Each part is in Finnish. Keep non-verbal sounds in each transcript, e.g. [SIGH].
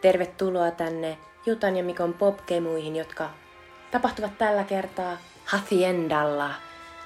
Tervetuloa tänne Jutan ja Mikon popkemuihin, jotka tapahtuvat tällä kertaa Haciendalla,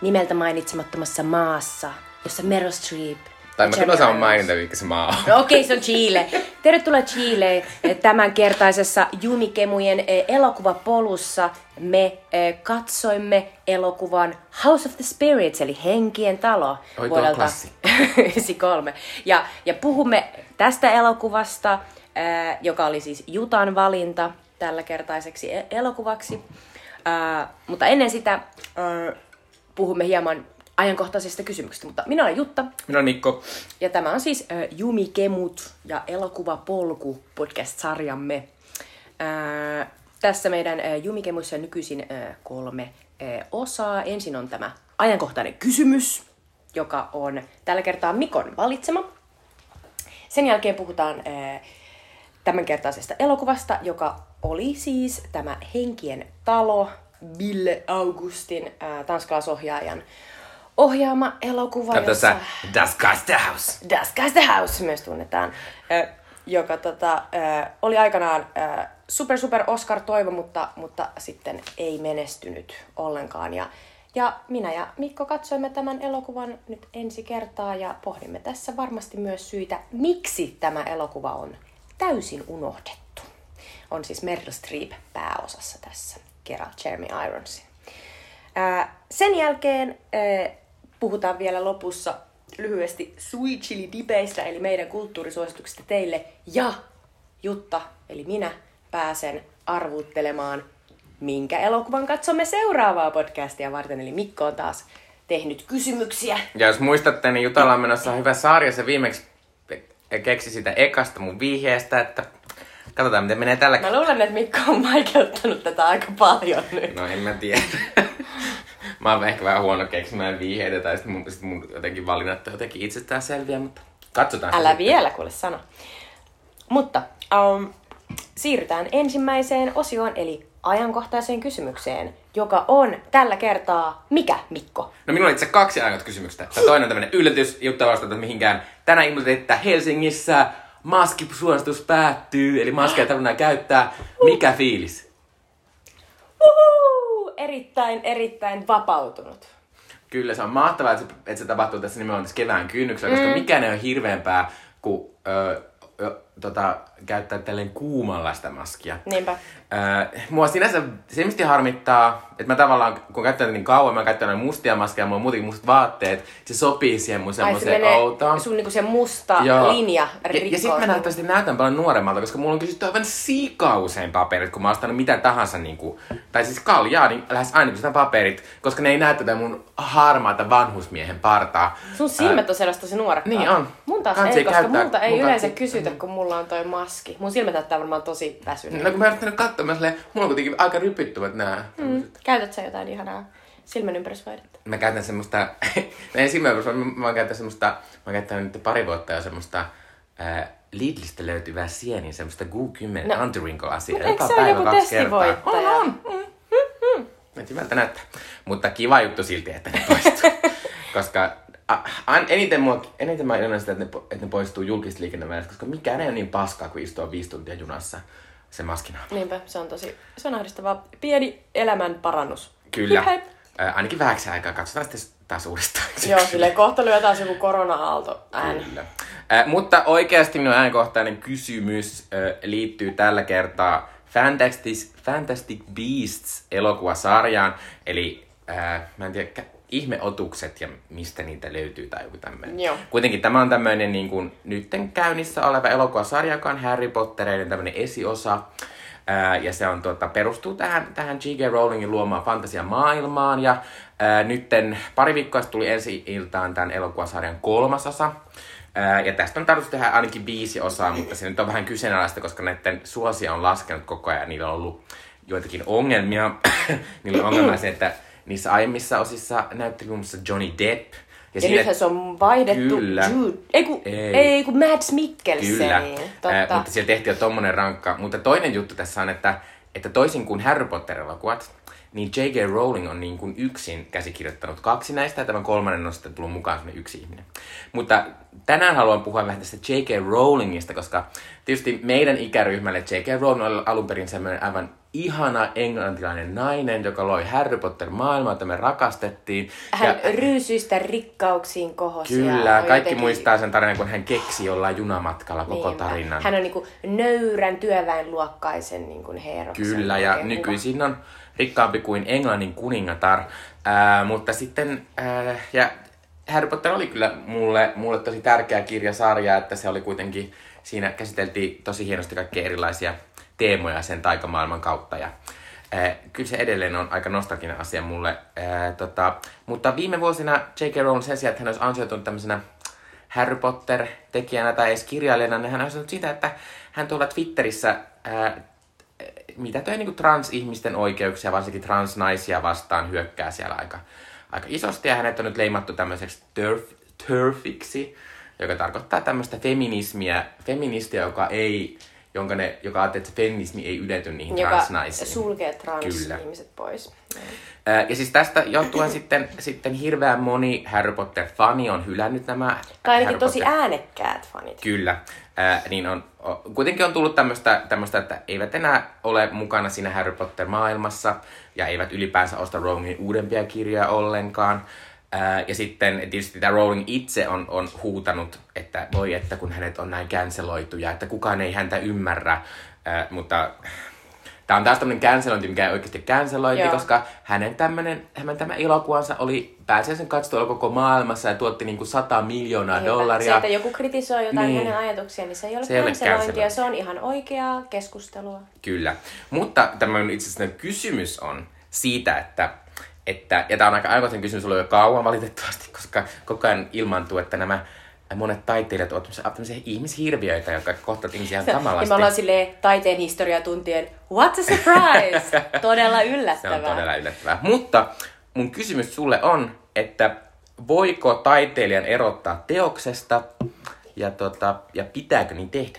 nimeltä mainitsemattomassa maassa, jossa Meryl Streep Tai mä kyllä saan mainita, mikä se maa on. No okei, okay, se on Chile. Tervetuloa Chileen tämänkertaisessa Jumikemujen eh, elokuvapolussa. Me eh, katsoimme elokuvan House of the Spirits, eli Henkien talo Oi, klassikko. [LAUGHS] 93. Ja, ja puhumme tästä elokuvasta, eh, joka oli siis Jutan valinta tällä kertaiseksi e- elokuvaksi. Eh, mutta ennen sitä eh, puhumme hieman ajankohtaisista kysymyksistä. Mutta minä olen Jutta, Minä olen Mikko. ja tämä on siis äh, Jumi Kemut ja Elokuva Polku podcast-sarjamme. Äh, tässä meidän äh, Jumi Kemuissa on nykyisin äh, kolme äh, osaa. Ensin on tämä ajankohtainen kysymys, joka on tällä kertaa Mikon valitsema. Sen jälkeen puhutaan äh, tämänkertaisesta elokuvasta, joka oli siis tämä Henkien talo, Ville Augustin, äh, tanskalaisohjaajan ohjaama elokuva, Ja tässä jossa... Das Geisterhaus. Das Geiste House myös tunnetaan, ö, joka tota, ö, oli aikanaan ö, super super Oscar toivo, mutta, mutta sitten ei menestynyt ollenkaan. Ja, ja minä ja Mikko katsoimme tämän elokuvan nyt ensi kertaa ja pohdimme tässä varmasti myös syitä, miksi tämä elokuva on täysin unohdettu. On siis Meryl Streep pääosassa tässä, kera Jeremy Ironsin. Sen jälkeen puhutaan vielä lopussa lyhyesti Sweet Chili Dipeistä, eli meidän kulttuurisuosituksista teille. Ja Jutta, eli minä, pääsen arvuuttelemaan, minkä elokuvan katsomme seuraavaa podcastia varten. Eli Mikko on taas tehnyt kysymyksiä. Ja jos muistatte, niin Jutala on menossa hyvä sarja. Se viimeksi keksi sitä ekasta mun vihjeestä, että katsotaan miten menee tällä Mä luulen, että Mikko on vaikeuttanut tätä aika paljon nyt. No en mä tiedä. [LAUGHS] mä oon ehkä vähän huono keksimään vihjeitä tai sit mun, sit mun jotenkin valinnat on jotenkin itsestään selviä, mutta katsotaan. Älä sitten. vielä kuule sano. Mutta um, siirrytään ensimmäiseen osioon, eli ajankohtaiseen kysymykseen, joka on tällä kertaa mikä, Mikko? No minulla on itse kaksi ajanut kysymystä. Tämä toinen on tämmönen yllätys, Jutta vastata mihinkään. Tänään ilmoitettiin, että Helsingissä maskisuositus päättyy, eli maskeja tarvitaan käyttää. Mikä fiilis? Uhu! Erittäin, erittäin vapautunut. Kyllä, se on mahtavaa, että se, että se tapahtuu tässä nimenomaan tässä kevään kynnyksellä, koska mikään ei ole hirveämpää kuin ö, ö, tota, käyttää tälleen kuumanlaista maskia. Niinpä. Öö, mua sinänsä se mistä harmittaa, että mä tavallaan, kun käytän niin kauan, mä käytän noin mustia maskeja, mulla on muutenkin mustat vaatteet, se sopii siihen mun se semmoiseen menee outoon. sun niinku se musta Joo. linja Ja, rikkoo. ja sitten mä näyttävästi näytän paljon nuoremmalta, koska mulla on kysytty aivan sika usein paperit, kun mä oon ostanut mitä tahansa, niin kuin, tai siis kaljaa, niin lähes aina kysytään paperit, koska ne ei näe tätä mun harmaata vanhusmiehen partaa. Sun silmät on sellaista se nuorekkaat. Niin on. Mun taas Kansi ei, koska käyttää- multa ei mun yleensä kysytä, kun mulla on toi maski. Mun silmät näyttää varmaan tosi väsyneitä. No kun mä oon yrittänyt katsoa, mä silleen, mulla on kuitenkin aika rypyttyvät nää. Mm. Käytät sä jotain ihanaa silmänympärysvoidetta? Mä käytän semmoista, [LAUGHS] ei silmä, mä, mä oon käyttänyt semmoista, mä oon käyttänyt nyt pari vuotta jo semmoista ää, Lidlistä löytyvää sienin, semmoista Q10 No. anti-wrinkle-asiaa. Mut eikö se ole joku testivoittaja? On, on. Mm, mm, mm. Hyvältä näyttää. Mutta kiva juttu silti, että ne poistuu. [LAUGHS] koska an, eniten, mua, eniten mä iloinen sitä, että ne, että ne poistuu julkista liikennevälineistä, koska mikään ei ole niin paskaa kuin istua viisi tuntia junassa se maskina. Niinpä, se on tosi, se on ahdistavaa. Pieni elämän parannus. Kyllä. Ää, ainakin vähäksi aikaa. Katsotaan sitten taas uudestaan. [LAUGHS] Joo, silleen kohta lyö taas joku korona-aalto ään. Kyllä. Äh, mutta oikeasti minun ajankohtainen kysymys äh, liittyy tällä kertaa Fantastic, Fantastic Beasts elokuvasarjaan. Eli äh, mä en tiedä, ihmeotukset ja mistä niitä löytyy tai joku tämmöinen. Joo. Kuitenkin tämä on tämmöinen niin kuin, nytten käynnissä oleva elokuvasarja, joka on Harry Pottereiden tämmöinen esiosa. Ää, ja se on, tuota, perustuu tähän, tähän J.K. Rowlingin luomaan fantasiamaailmaan. Ja ää, nytten pari viikkoa tuli ensi iltaan tämän elokuvasarjan kolmas osa. Ää, ja tästä on tarkoitus tehdä ainakin viisi osaa, mutta se nyt on vähän kyseenalaista, koska näiden suosia on laskenut koko ajan. Niillä on ollut joitakin ongelmia. [COUGHS] Niillä on ongelma se, että niissä aiemmissa osissa näytteli muun muassa Johnny Depp. Ja siinä- nythän se on vaihdettu Kyllä. Jude. Ei kun, ei. Ei. kun Mads Mikkelseniin. Kyllä, Totta. Ää, mutta siellä tehtiin jo tommonen rankka. Mutta toinen juttu tässä on, että, että toisin kuin Harry Potter-elokuvat, niin J.K. Rowling on niin kuin yksin käsikirjoittanut kaksi näistä, ja tämän kolmannen on sitten tullut mukaan semmoinen yksi ihminen. Mutta tänään haluan puhua vähän tästä J.K. Rowlingista, koska tietysti meidän ikäryhmälle J.K. Rowling oli alun perin semmoinen aivan ihana englantilainen nainen, joka loi Harry Potter-maailmaa, jota me rakastettiin. Hän ja, ryysyistä rikkauksiin kohosi. Kyllä, kaikki jotenkin... muistaa sen tarinan, kun hän keksi jollain junamatkalla koko Niinpä. tarinan. Hän on niinku nöyrän työväenluokkaisen niinku heroksen. Kyllä, ja nykyisin on rikkaampi kuin Englannin kuningatar. Ää, mutta sitten, ää, ja Harry Potter oli kyllä mulle, mulle tosi tärkeä kirjasarja, että se oli kuitenkin, siinä käsiteltiin tosi hienosti kaikkia erilaisia teemoja sen taikamaailman kautta. Ja, ää, kyllä se edelleen on aika nostalginen asia mulle. Ää, tota, mutta viime vuosina J.K. Rowling sen sijaan, että hän olisi ansioitunut tämmöisenä Harry Potter-tekijänä tai edes kirjailijana, niin hän on sanonut sitä, että hän tuolla Twitterissä ää, mitä toi niin transihmisten oikeuksia, varsinkin transnaisia vastaan hyökkää siellä aika, aika isosti. Ja hänet on nyt leimattu tämmöiseksi turf, turfiksi, joka tarkoittaa tämmöistä feminismiä, feministiä, joka ei jonka ne, joka ajattelee, että feminismi ei ylety niihin joka transnaisiin. sulkee trans-ihmiset pois. Ja siis tästä johtuen sitten, sitten hirveän moni Harry Potter-fani on hylännyt nämä Tai ainakin tosi Potter... äänekkäät fanit. Kyllä. Ää, niin on, kuitenkin on tullut tämmöistä, että eivät enää ole mukana siinä Harry Potter-maailmassa ja eivät ylipäänsä osta Rowlingin uudempia kirjoja ollenkaan. Ja sitten tietysti tämä Rowling itse on, on huutanut, että voi että kun hänet on näin canceloitu ja että kukaan ei häntä ymmärrä. Ää, mutta Tämä on taas tämmöinen cancelointi, mikä ei oikeasti cancelointi, Joo. koska hänen tämmöinen, hänen tämä elokuvansa oli pääsiäisen katsottu koko maailmassa ja tuotti niinku 100 miljoonaa Eipä. dollaria. Se, että joku kritisoi jotain niin. hänen ajatuksia, niin se ei ole se cancelointia, se on ihan oikeaa keskustelua. Kyllä, mutta tämmöinen itse asiassa kysymys on siitä, että että, ja tämä on aika aikaisen kysymys ollut jo kauan valitettavasti, koska koko ajan ilmaantuu, että nämä monet taiteilijat ovat tämmöisiä ihmishirviöitä, jotka kohtaat ihmisiä ihan kamalasti. Ja me ollaan silleen taiteen historia tuntien, what a surprise! [LAUGHS] todella yllättävää. Se on todella yllättävää. Mutta mun kysymys sulle on, että voiko taiteilijan erottaa teoksesta ja, tota, ja pitääkö niin tehdä?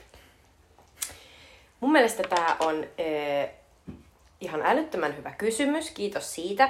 Mun mielestä tämä on äh, ihan älyttömän hyvä kysymys, kiitos siitä.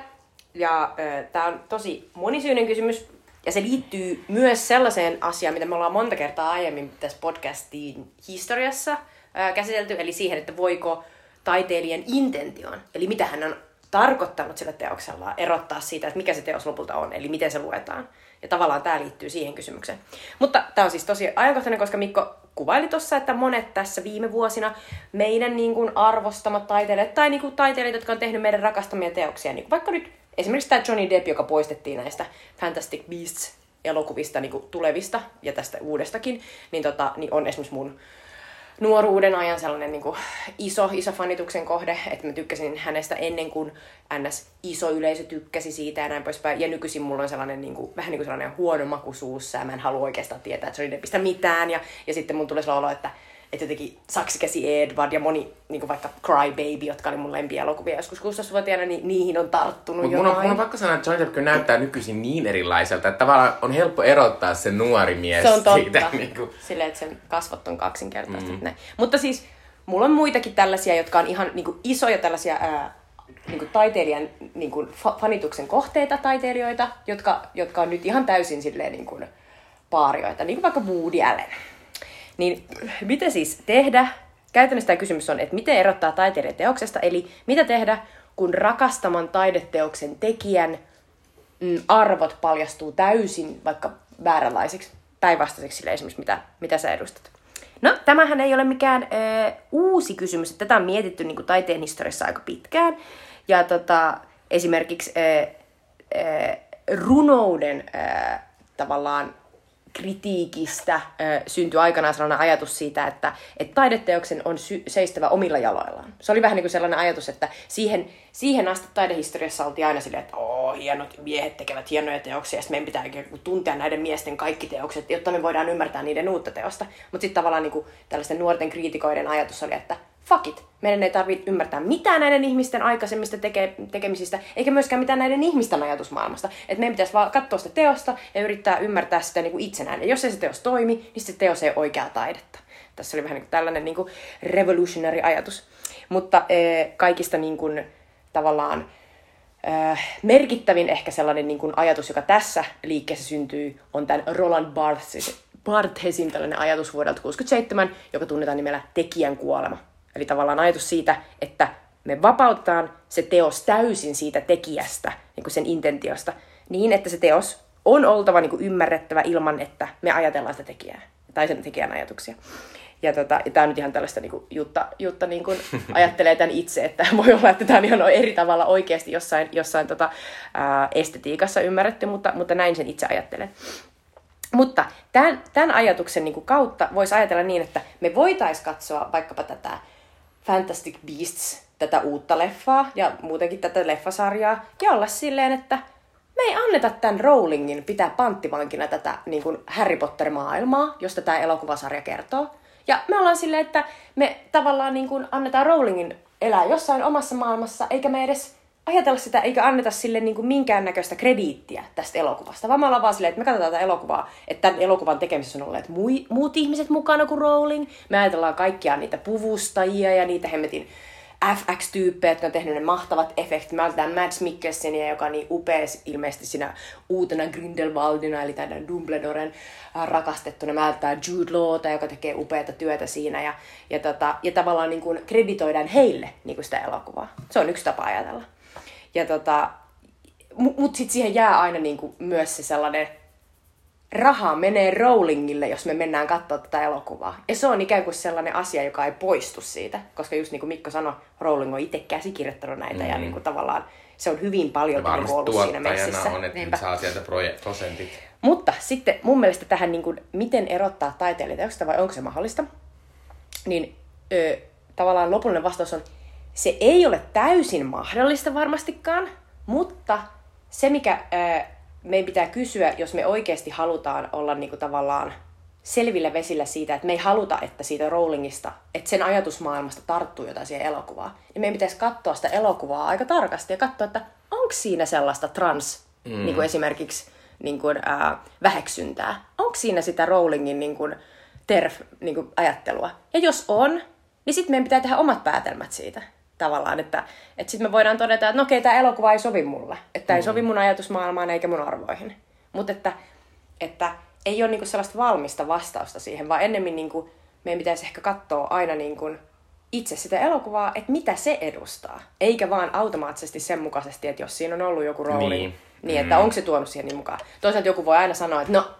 Ja äh, tämä on tosi monisyinen kysymys, ja se liittyy myös sellaiseen asiaan, mitä me ollaan monta kertaa aiemmin tässä podcastin historiassa ää, käsitelty, eli siihen, että voiko taiteilijan intention, eli mitä hän on tarkoittanut sillä teoksella, erottaa siitä, että mikä se teos lopulta on, eli miten se luetaan. Ja tavallaan tämä liittyy siihen kysymykseen. Mutta tämä on siis tosi ajankohtainen, koska Mikko kuvaili tuossa, että monet tässä viime vuosina meidän niin kuin arvostamat taiteilijat tai niin kuin taiteilijat, jotka on tehnyt meidän rakastamia teoksia, niin kuin vaikka nyt esimerkiksi tämä Johnny Depp, joka poistettiin näistä Fantastic Beasts elokuvista niin tulevista ja tästä uudestakin, niin, tota, niin on esimerkiksi mun nuoruuden ajan sellainen niin kuin iso, iso fanituksen kohde, että mä tykkäsin hänestä ennen kuin ns. iso yleisö tykkäsi siitä ja näin poispäin. Ja nykyisin mulla on sellainen niin kuin, vähän niin kuin sellainen huono maku suussa ja mä en halua oikeastaan tietää Johnny Deppistä mitään. Ja, ja sitten mun sellainen olo, että että jotenkin Saksikäsi Edward ja moni, niin kuin vaikka Cry Baby, jotka oli mun lempielokuvia joskus 16-vuotiaana, niin niihin on tarttunut Mut mun on, mun on pakko sanoa, että Johnny Depp näyttää nykyisin niin erilaiselta, että tavallaan on helppo erottaa se nuori mies Se on totta. Siitä, [LAUGHS] niin kuin... Silleen, että sen kasvot on kaksinkertaisesti. Mm. Näin. Mutta siis mulla on muitakin tällaisia, jotka on ihan niin kuin isoja tällaisia ää, niin kuin taiteilijan niin kuin fa- fanituksen kohteita taiteilijoita, jotka, jotka on nyt ihan täysin silleen niin kuin paarioita, niin kuin vaikka Woody Allen. Niin mitä siis tehdä? Käytännössä tämä kysymys on, että miten erottaa taiteilijan teoksesta, eli mitä tehdä, kun rakastaman taideteoksen tekijän mm, arvot paljastuu täysin vaikka vääränlaisiksi, päinvastaiseksi sille esimerkiksi, mitä, mitä sä edustat. No, tämähän ei ole mikään ö, uusi kysymys, tätä on mietitty niin kuin taiteen historiassa aika pitkään. Ja tota, esimerkiksi ö, ö, runouden ö, tavallaan kritiikistä ö, syntyi aikanaan sellainen ajatus siitä, että, että taideteoksen on sy- seistävä omilla jaloillaan. Se oli vähän niin kuin sellainen ajatus, että siihen, siihen asti taidehistoriassa oltiin aina silleen, että Oo, hienot miehet tekevät hienoja teoksia, ja meidän pitää tuntea näiden miesten kaikki teokset, jotta me voidaan ymmärtää niiden uutta teosta. Mutta sitten tavallaan niin kuin tällaisten nuorten kriitikoiden ajatus oli, että fuck it. Meidän ei tarvitse ymmärtää mitään näiden ihmisten aikaisemmista teke- tekemisistä, eikä myöskään mitään näiden ihmisten ajatusmaailmasta. Että meidän pitäisi vaan katsoa sitä teosta ja yrittää ymmärtää sitä niin kuin itsenään. Ja jos ei se teos toimi, niin se teos ei ole oikeaa taidetta. Tässä oli vähän niin kuin tällainen niin kuin revolutionary ajatus. Mutta ee, kaikista niin kuin, tavallaan äh, merkittävin ehkä sellainen niin kuin ajatus, joka tässä liikkeessä syntyy, on tämän Roland Barthes, Barthesin tällainen ajatus vuodelta 67, joka tunnetaan nimellä tekijän kuolema. Eli tavallaan ajatus siitä, että me vapautetaan se teos täysin siitä tekijästä, niin kuin sen intentiosta, niin että se teos on oltava niin kuin ymmärrettävä ilman, että me ajatellaan sitä tekijää tai sen tekijän ajatuksia. Ja, tota, ja tämä on nyt ihan tällaista niin kuin Jutta, Jutta niin kuin [LAUGHS] ajattelee tämän itse, että [LAUGHS] voi olla, että tämä on ihan eri tavalla oikeasti jossain, jossain tota, ää, estetiikassa ymmärretty, mutta, mutta näin sen itse ajattelen. Mutta tämän, tämän ajatuksen niin kuin kautta voisi ajatella niin, että me voitaisiin katsoa vaikkapa tätä Fantastic Beasts, tätä uutta leffaa ja muutenkin tätä leffasarjaa, ja olla silleen, että me ei anneta tämän Rowlingin pitää panttivankina tätä niin kuin Harry Potter-maailmaa, josta tämä elokuvasarja kertoo. Ja me ollaan silleen, että me tavallaan niin kuin annetaan Rowlingin elää jossain omassa maailmassa, eikä me edes ajatella sitä, eikä anneta sille niin kuin minkäännäköistä krediittiä tästä elokuvasta. Vaan me ollaan vaan silleen, että me katsotaan tätä elokuvaa, että tämän elokuvan tekemisessä on olleet mui, muut ihmiset mukana kuin Rowling. Me ajatellaan kaikkia niitä puvustajia ja niitä hemmetin FX-tyyppejä, jotka on tehnyt ne mahtavat efektit. Mä otetaan Mads Mikkelsenia, joka on niin upea ilmeisesti siinä uutena Grindelwaldina, eli tämän Dumbledoren äh, rakastettuna. Mä otetaan Jude Lawta, joka tekee upeata työtä siinä. Ja, ja, tota, ja tavallaan niin kuin kreditoidaan heille niin kuin sitä elokuvaa. Se on yksi tapa ajatella. Ja tota, mutta sitten siihen jää aina niin kuin myös se sellainen raha menee Rowlingille, jos me mennään katsoa tätä elokuvaa. Ja se on ikään kuin sellainen asia, joka ei poistu siitä, koska just niin kuin Mikko sanoi, Rowling on itse käsikirjoittanut näitä mm. ja niin kuin tavallaan se on hyvin paljon niin ollut siinä messissä. on, että Niinpä. saa sieltä prosentit. Mutta sitten mun mielestä tähän, niin kuin, miten erottaa taiteilijateoksesta vai onko se mahdollista, niin ö, tavallaan lopullinen vastaus on, se ei ole täysin mahdollista varmastikaan, mutta se, mikä ö, meidän pitää kysyä, jos me oikeasti halutaan olla niin kuin tavallaan selvillä vesillä siitä, että me ei haluta, että siitä Rowlingista, että sen ajatusmaailmasta tarttuu jotain siihen elokuvaan, niin meidän pitäisi katsoa sitä elokuvaa aika tarkasti ja katsoa, että onko siinä sellaista trans, mm. niin kuin esimerkiksi niin kuin, ää, väheksyntää. Onko siinä sitä Rowlingin niin kuin, terf niin kuin, ajattelua? Ja jos on, niin sitten meidän pitää tehdä omat päätelmät siitä tavallaan, että, että sitten me voidaan todeta, että no okei, tämä elokuva ei sovi mulle, että mm. ei sovi mun ajatusmaailmaan eikä mun arvoihin. Mutta että, että ei ole niinku sellaista valmista vastausta siihen, vaan ennemmin niinku, meidän pitäisi ehkä katsoa aina niinku itse sitä elokuvaa, että mitä se edustaa. Eikä vaan automaattisesti sen mukaisesti, että jos siinä on ollut joku rooli, niin, niin että mm. onko se tuonut siihen niin mukaan. Toisaalta joku voi aina sanoa, että no,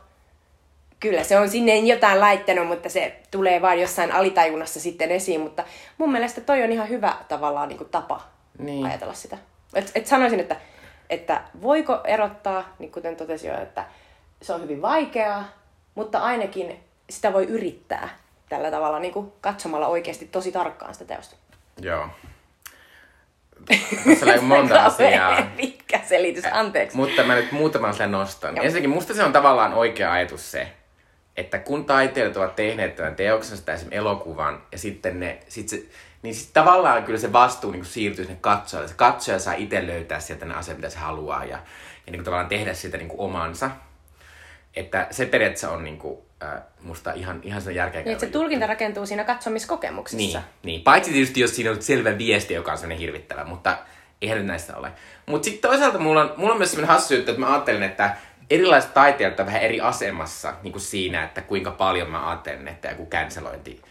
kyllä se on sinne jotain laittanut, mutta se tulee vain jossain alitajunnassa sitten esiin. Mutta mun mielestä toi on ihan hyvä tavallaan niin kuin tapa niin. ajatella sitä. Et, et sanoisin, että, että voiko erottaa, niin kuten totesin jo, että se on hyvin vaikeaa, mutta ainakin sitä voi yrittää tällä tavalla niin kuin katsomalla oikeasti tosi tarkkaan sitä teosta. Joo. Tässä oli monta [LAUGHS] asiaa. Pitkä selitys, anteeksi. Mutta mä nyt muutaman sen nostan. Joo. Ensinnäkin musta se on tavallaan oikea ajatus se, että kun taiteilijat ovat tehneet tämän teoksensa tai esimerkiksi elokuvan, ja sitten ne, sit se, niin sit tavallaan kyllä se vastuu niin siirtyy sinne katsojalle. Se katsoja saa itse löytää sieltä ne asiat, mitä se haluaa, ja, ja niin tavallaan tehdä siitä niin omansa. Että se periaatteessa on niin kuin, äh, musta ihan, ihan sen järkeä niin, se tulkinta rakentuu siinä katsomiskokemuksessa. Niin, niin, paitsi tietysti jos siinä on selvä viesti, joka on sellainen hirvittävä, mutta eihän nyt näistä ole. Mutta sitten toisaalta mulla on, mulla on myös sellainen hassu juttu, että mä ajattelen, että erilaiset taiteilijat on vähän eri asemassa niin kuin siinä, että kuinka paljon mä ajattelen, että joku cancelointi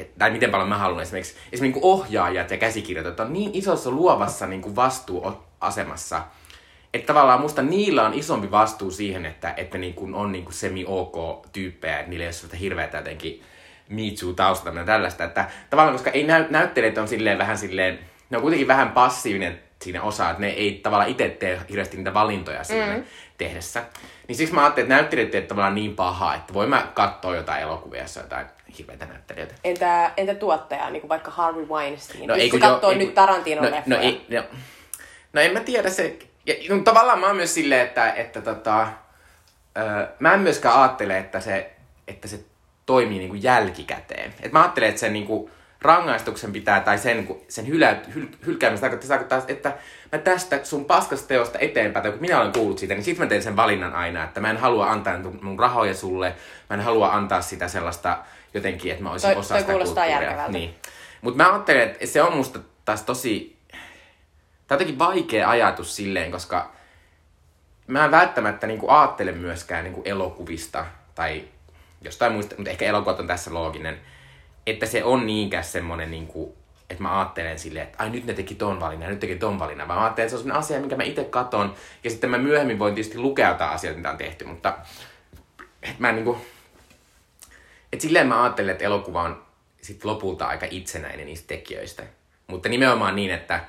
et, tai miten paljon mä haluan esimerkiksi, esimerkiksi niin ohjaajat ja käsikirjoitajat on niin isossa luovassa niin kuin vastuuasemassa, että tavallaan musta niillä on isompi vastuu siihen, että, että niin kuin on niin kuin semi-ok tyyppejä, että niillä ei ole hirveätä jotenkin Me Too-taustaa ja tällaista, että tavallaan koska ei näy, näyttelijät on silleen vähän silleen, ne on kuitenkin vähän passiivinen siinä osa, että ne ei tavallaan itse tee hirveästi niitä valintoja siinä mm. Tehdessä. Niin siksi mä ajattelin, että näyttelijät ei tavallaan niin paha, että voin mä katsoa jotain elokuvia, jossa jotain hirveitä näyttelijöitä. Entä, entä tuottaja, niin kuin vaikka Harvey Weinstein? No, ei, kun katsoa nyt Tarantinon no, no, ei, no, no, en mä tiedä se. Ja, no, tavallaan mä oon myös silleen, että, että tota, öö, mä en myöskään ajattele, että se, että se toimii niin kuin jälkikäteen. Et mä ajattelen, että se niin kuin, rangaistuksen pitää, tai sen, sen hylä, hyl, hylkäämistä tarkoittaa, tarkoittaa, että mä tästä sun paskasta teosta eteenpäin, tai kun minä olen kuullut siitä, niin sitten mä teen sen valinnan aina, että mä en halua antaa mun rahoja sulle, mä en halua antaa sitä sellaista jotenkin, että mä olisin toi, osa toi sitä kulttuuria. Niin. Mutta mä ajattelen, että se on musta taas tosi Tämä on jotenkin vaikea ajatus silleen, koska mä en välttämättä niin kuin ajattele myöskään niin kuin elokuvista tai jostain muista, mutta ehkä elokuvat on tässä looginen, että se on niinkään semmoinen, niin kuin, että mä ajattelen silleen, että ai nyt ne teki ton valinnan nyt teki ton valinnan, vaan mä ajattelen, että se on semmoinen asia, minkä mä itse katon, ja sitten mä myöhemmin voin tietysti lukea jotain asioita, mitä on tehty, mutta että mä niin kuin, että silleen mä ajattelen, että elokuva on sit lopulta aika itsenäinen niistä tekijöistä. Mutta nimenomaan niin, että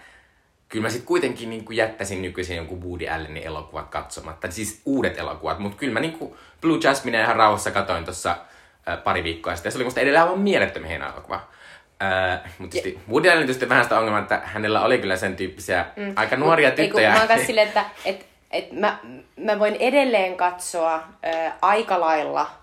kyllä mä sitten kuitenkin niin kuin jättäisin nykyisin jonkun Woody Allenin elokuvat katsomatta. Siis uudet elokuvat, mutta kyllä mä niin kuin Blue Jasmine ihan rauhassa katoin tuossa äh, pari viikkoa sitten. Se oli musta edelleen aivan mielettömän hieno elokuva. Äh, mutta tietysti Woody Allen tietysti vähän sitä ongelmaa, että hänellä oli kyllä sen tyyppisiä mm. aika nuoria Mut, ei, kun tyttöjä. Mä [LAUGHS] silleen, että et, et mä, mä voin edelleen katsoa äh, aika lailla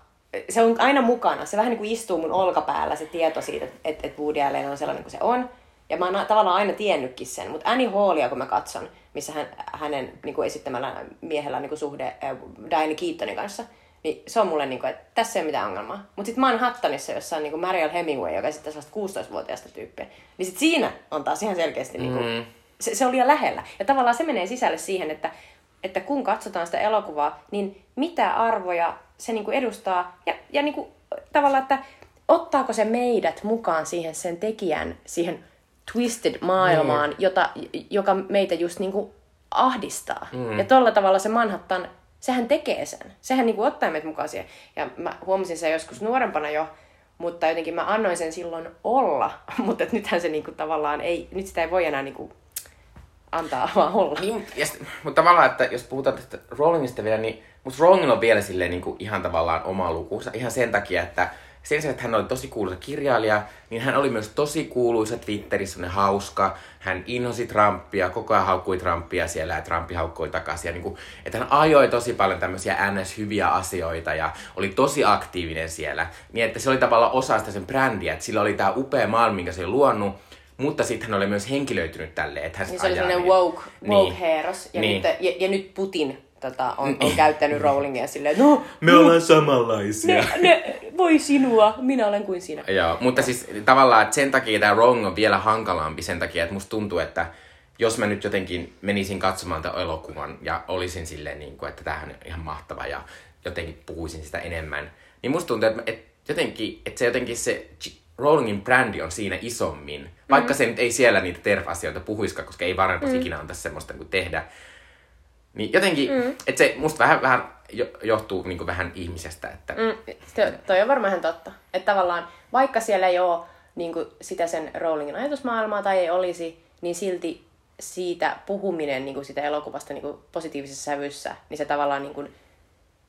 se on aina mukana. Se vähän niin kuin istuu mun olkapäällä se tieto siitä, että et Woody Allen on sellainen kuin se on. Ja mä oon tavallaan aina tiennytkin sen. Mutta Annie Hallia, kun mä katson, missä hän, hänen niin kuin esittämällä miehellä on niin kuin suhde äh, Diane Keatonin kanssa, niin se on mulle niin kuin, että tässä ei ole mitään ongelmaa. Mutta sitten Manhattanissa, jossa on niin kuin Mariel Hemingway, joka esittää sellaista 16-vuotiaasta tyyppiä, niin sit siinä on taas ihan selkeästi, niin kuin, Mm. se, se on liian lähellä. Ja tavallaan se menee sisälle siihen, että, että kun katsotaan sitä elokuvaa, niin mitä arvoja se niin kuin edustaa. Ja, ja niin kuin, tavallaan, että ottaako se meidät mukaan siihen sen tekijän, siihen twisted maailmaan, jota, joka meitä just niin kuin ahdistaa. Mm. Ja tolla tavalla se Manhattan, sehän tekee sen. Sehän niin kuin ottaa meitä mukaan siihen. Ja mä huomasin sen joskus nuorempana jo, mutta jotenkin mä annoin sen silloin olla. [LAUGHS] mutta nythän se niin kuin tavallaan ei, nyt sitä ei voi enää niin kuin antaa [LAUGHS] vaan olla. Niin, mutta, ja sit, mutta tavallaan, että jos puhutaan tästä Rollingista vielä, niin musta Rolling on vielä silleen niin kuin ihan tavallaan oma lukuunsa. Ihan sen takia, että sen sijaan, että hän oli tosi kuuluisa kirjailija, niin hän oli myös tosi kuuluisa Twitterissä, ne hauska. Hän inhosi Trumpia, koko ajan haukkui Trumpia siellä ja Trumpi haukkui takaisin. Ja niin kuin, että hän ajoi tosi paljon tämmöisiä NS-hyviä asioita ja oli tosi aktiivinen siellä. Niin että se oli tavallaan osa sitä sen brändiä, että sillä oli tämä upea maailma, minkä se oli luonut. Mutta sitten hän oli myös henkilöitynyt tälleen, että hän Niin se oli sellainen niitä. woke, woke Niin. heeros. Ja, Niin. nyt, ja, ja nyt Putin tota, on, on käyttänyt Rowlingia silleen, no, Me ollaan samanlaisia. ne, ne, voi sinua, minä olen kuin sinä. Joo, mutta siis tavallaan, että sen takia tämä wrong on vielä hankalampi sen takia, että musta tuntuu, että jos mä nyt jotenkin menisin katsomaan tämän elokuvan ja olisin silleen, niin kuin, että tämähän on ihan mahtava ja jotenkin puhuisin sitä enemmän, niin musta tuntuu, että, että jotenkin, että se jotenkin se Rowlingin brändi on siinä isommin, vaikka se nyt ei siellä niitä terf-asioita puhuiskaan, koska ei varmaan mm. ikinä antaisi semmoista niin kuin tehdä. Niin jotenkin, mm. että se musta vähän, vähän jo- johtuu niin vähän ihmisestä, että Mm, to, toi on varmaan ihan totta. Että tavallaan, vaikka siellä ei ole niin sitä sen Rowlingin ajatusmaailmaa tai ei olisi, niin silti siitä puhuminen niin sitä elokuvasta niin positiivisessa sävyssä, niin se tavallaan niin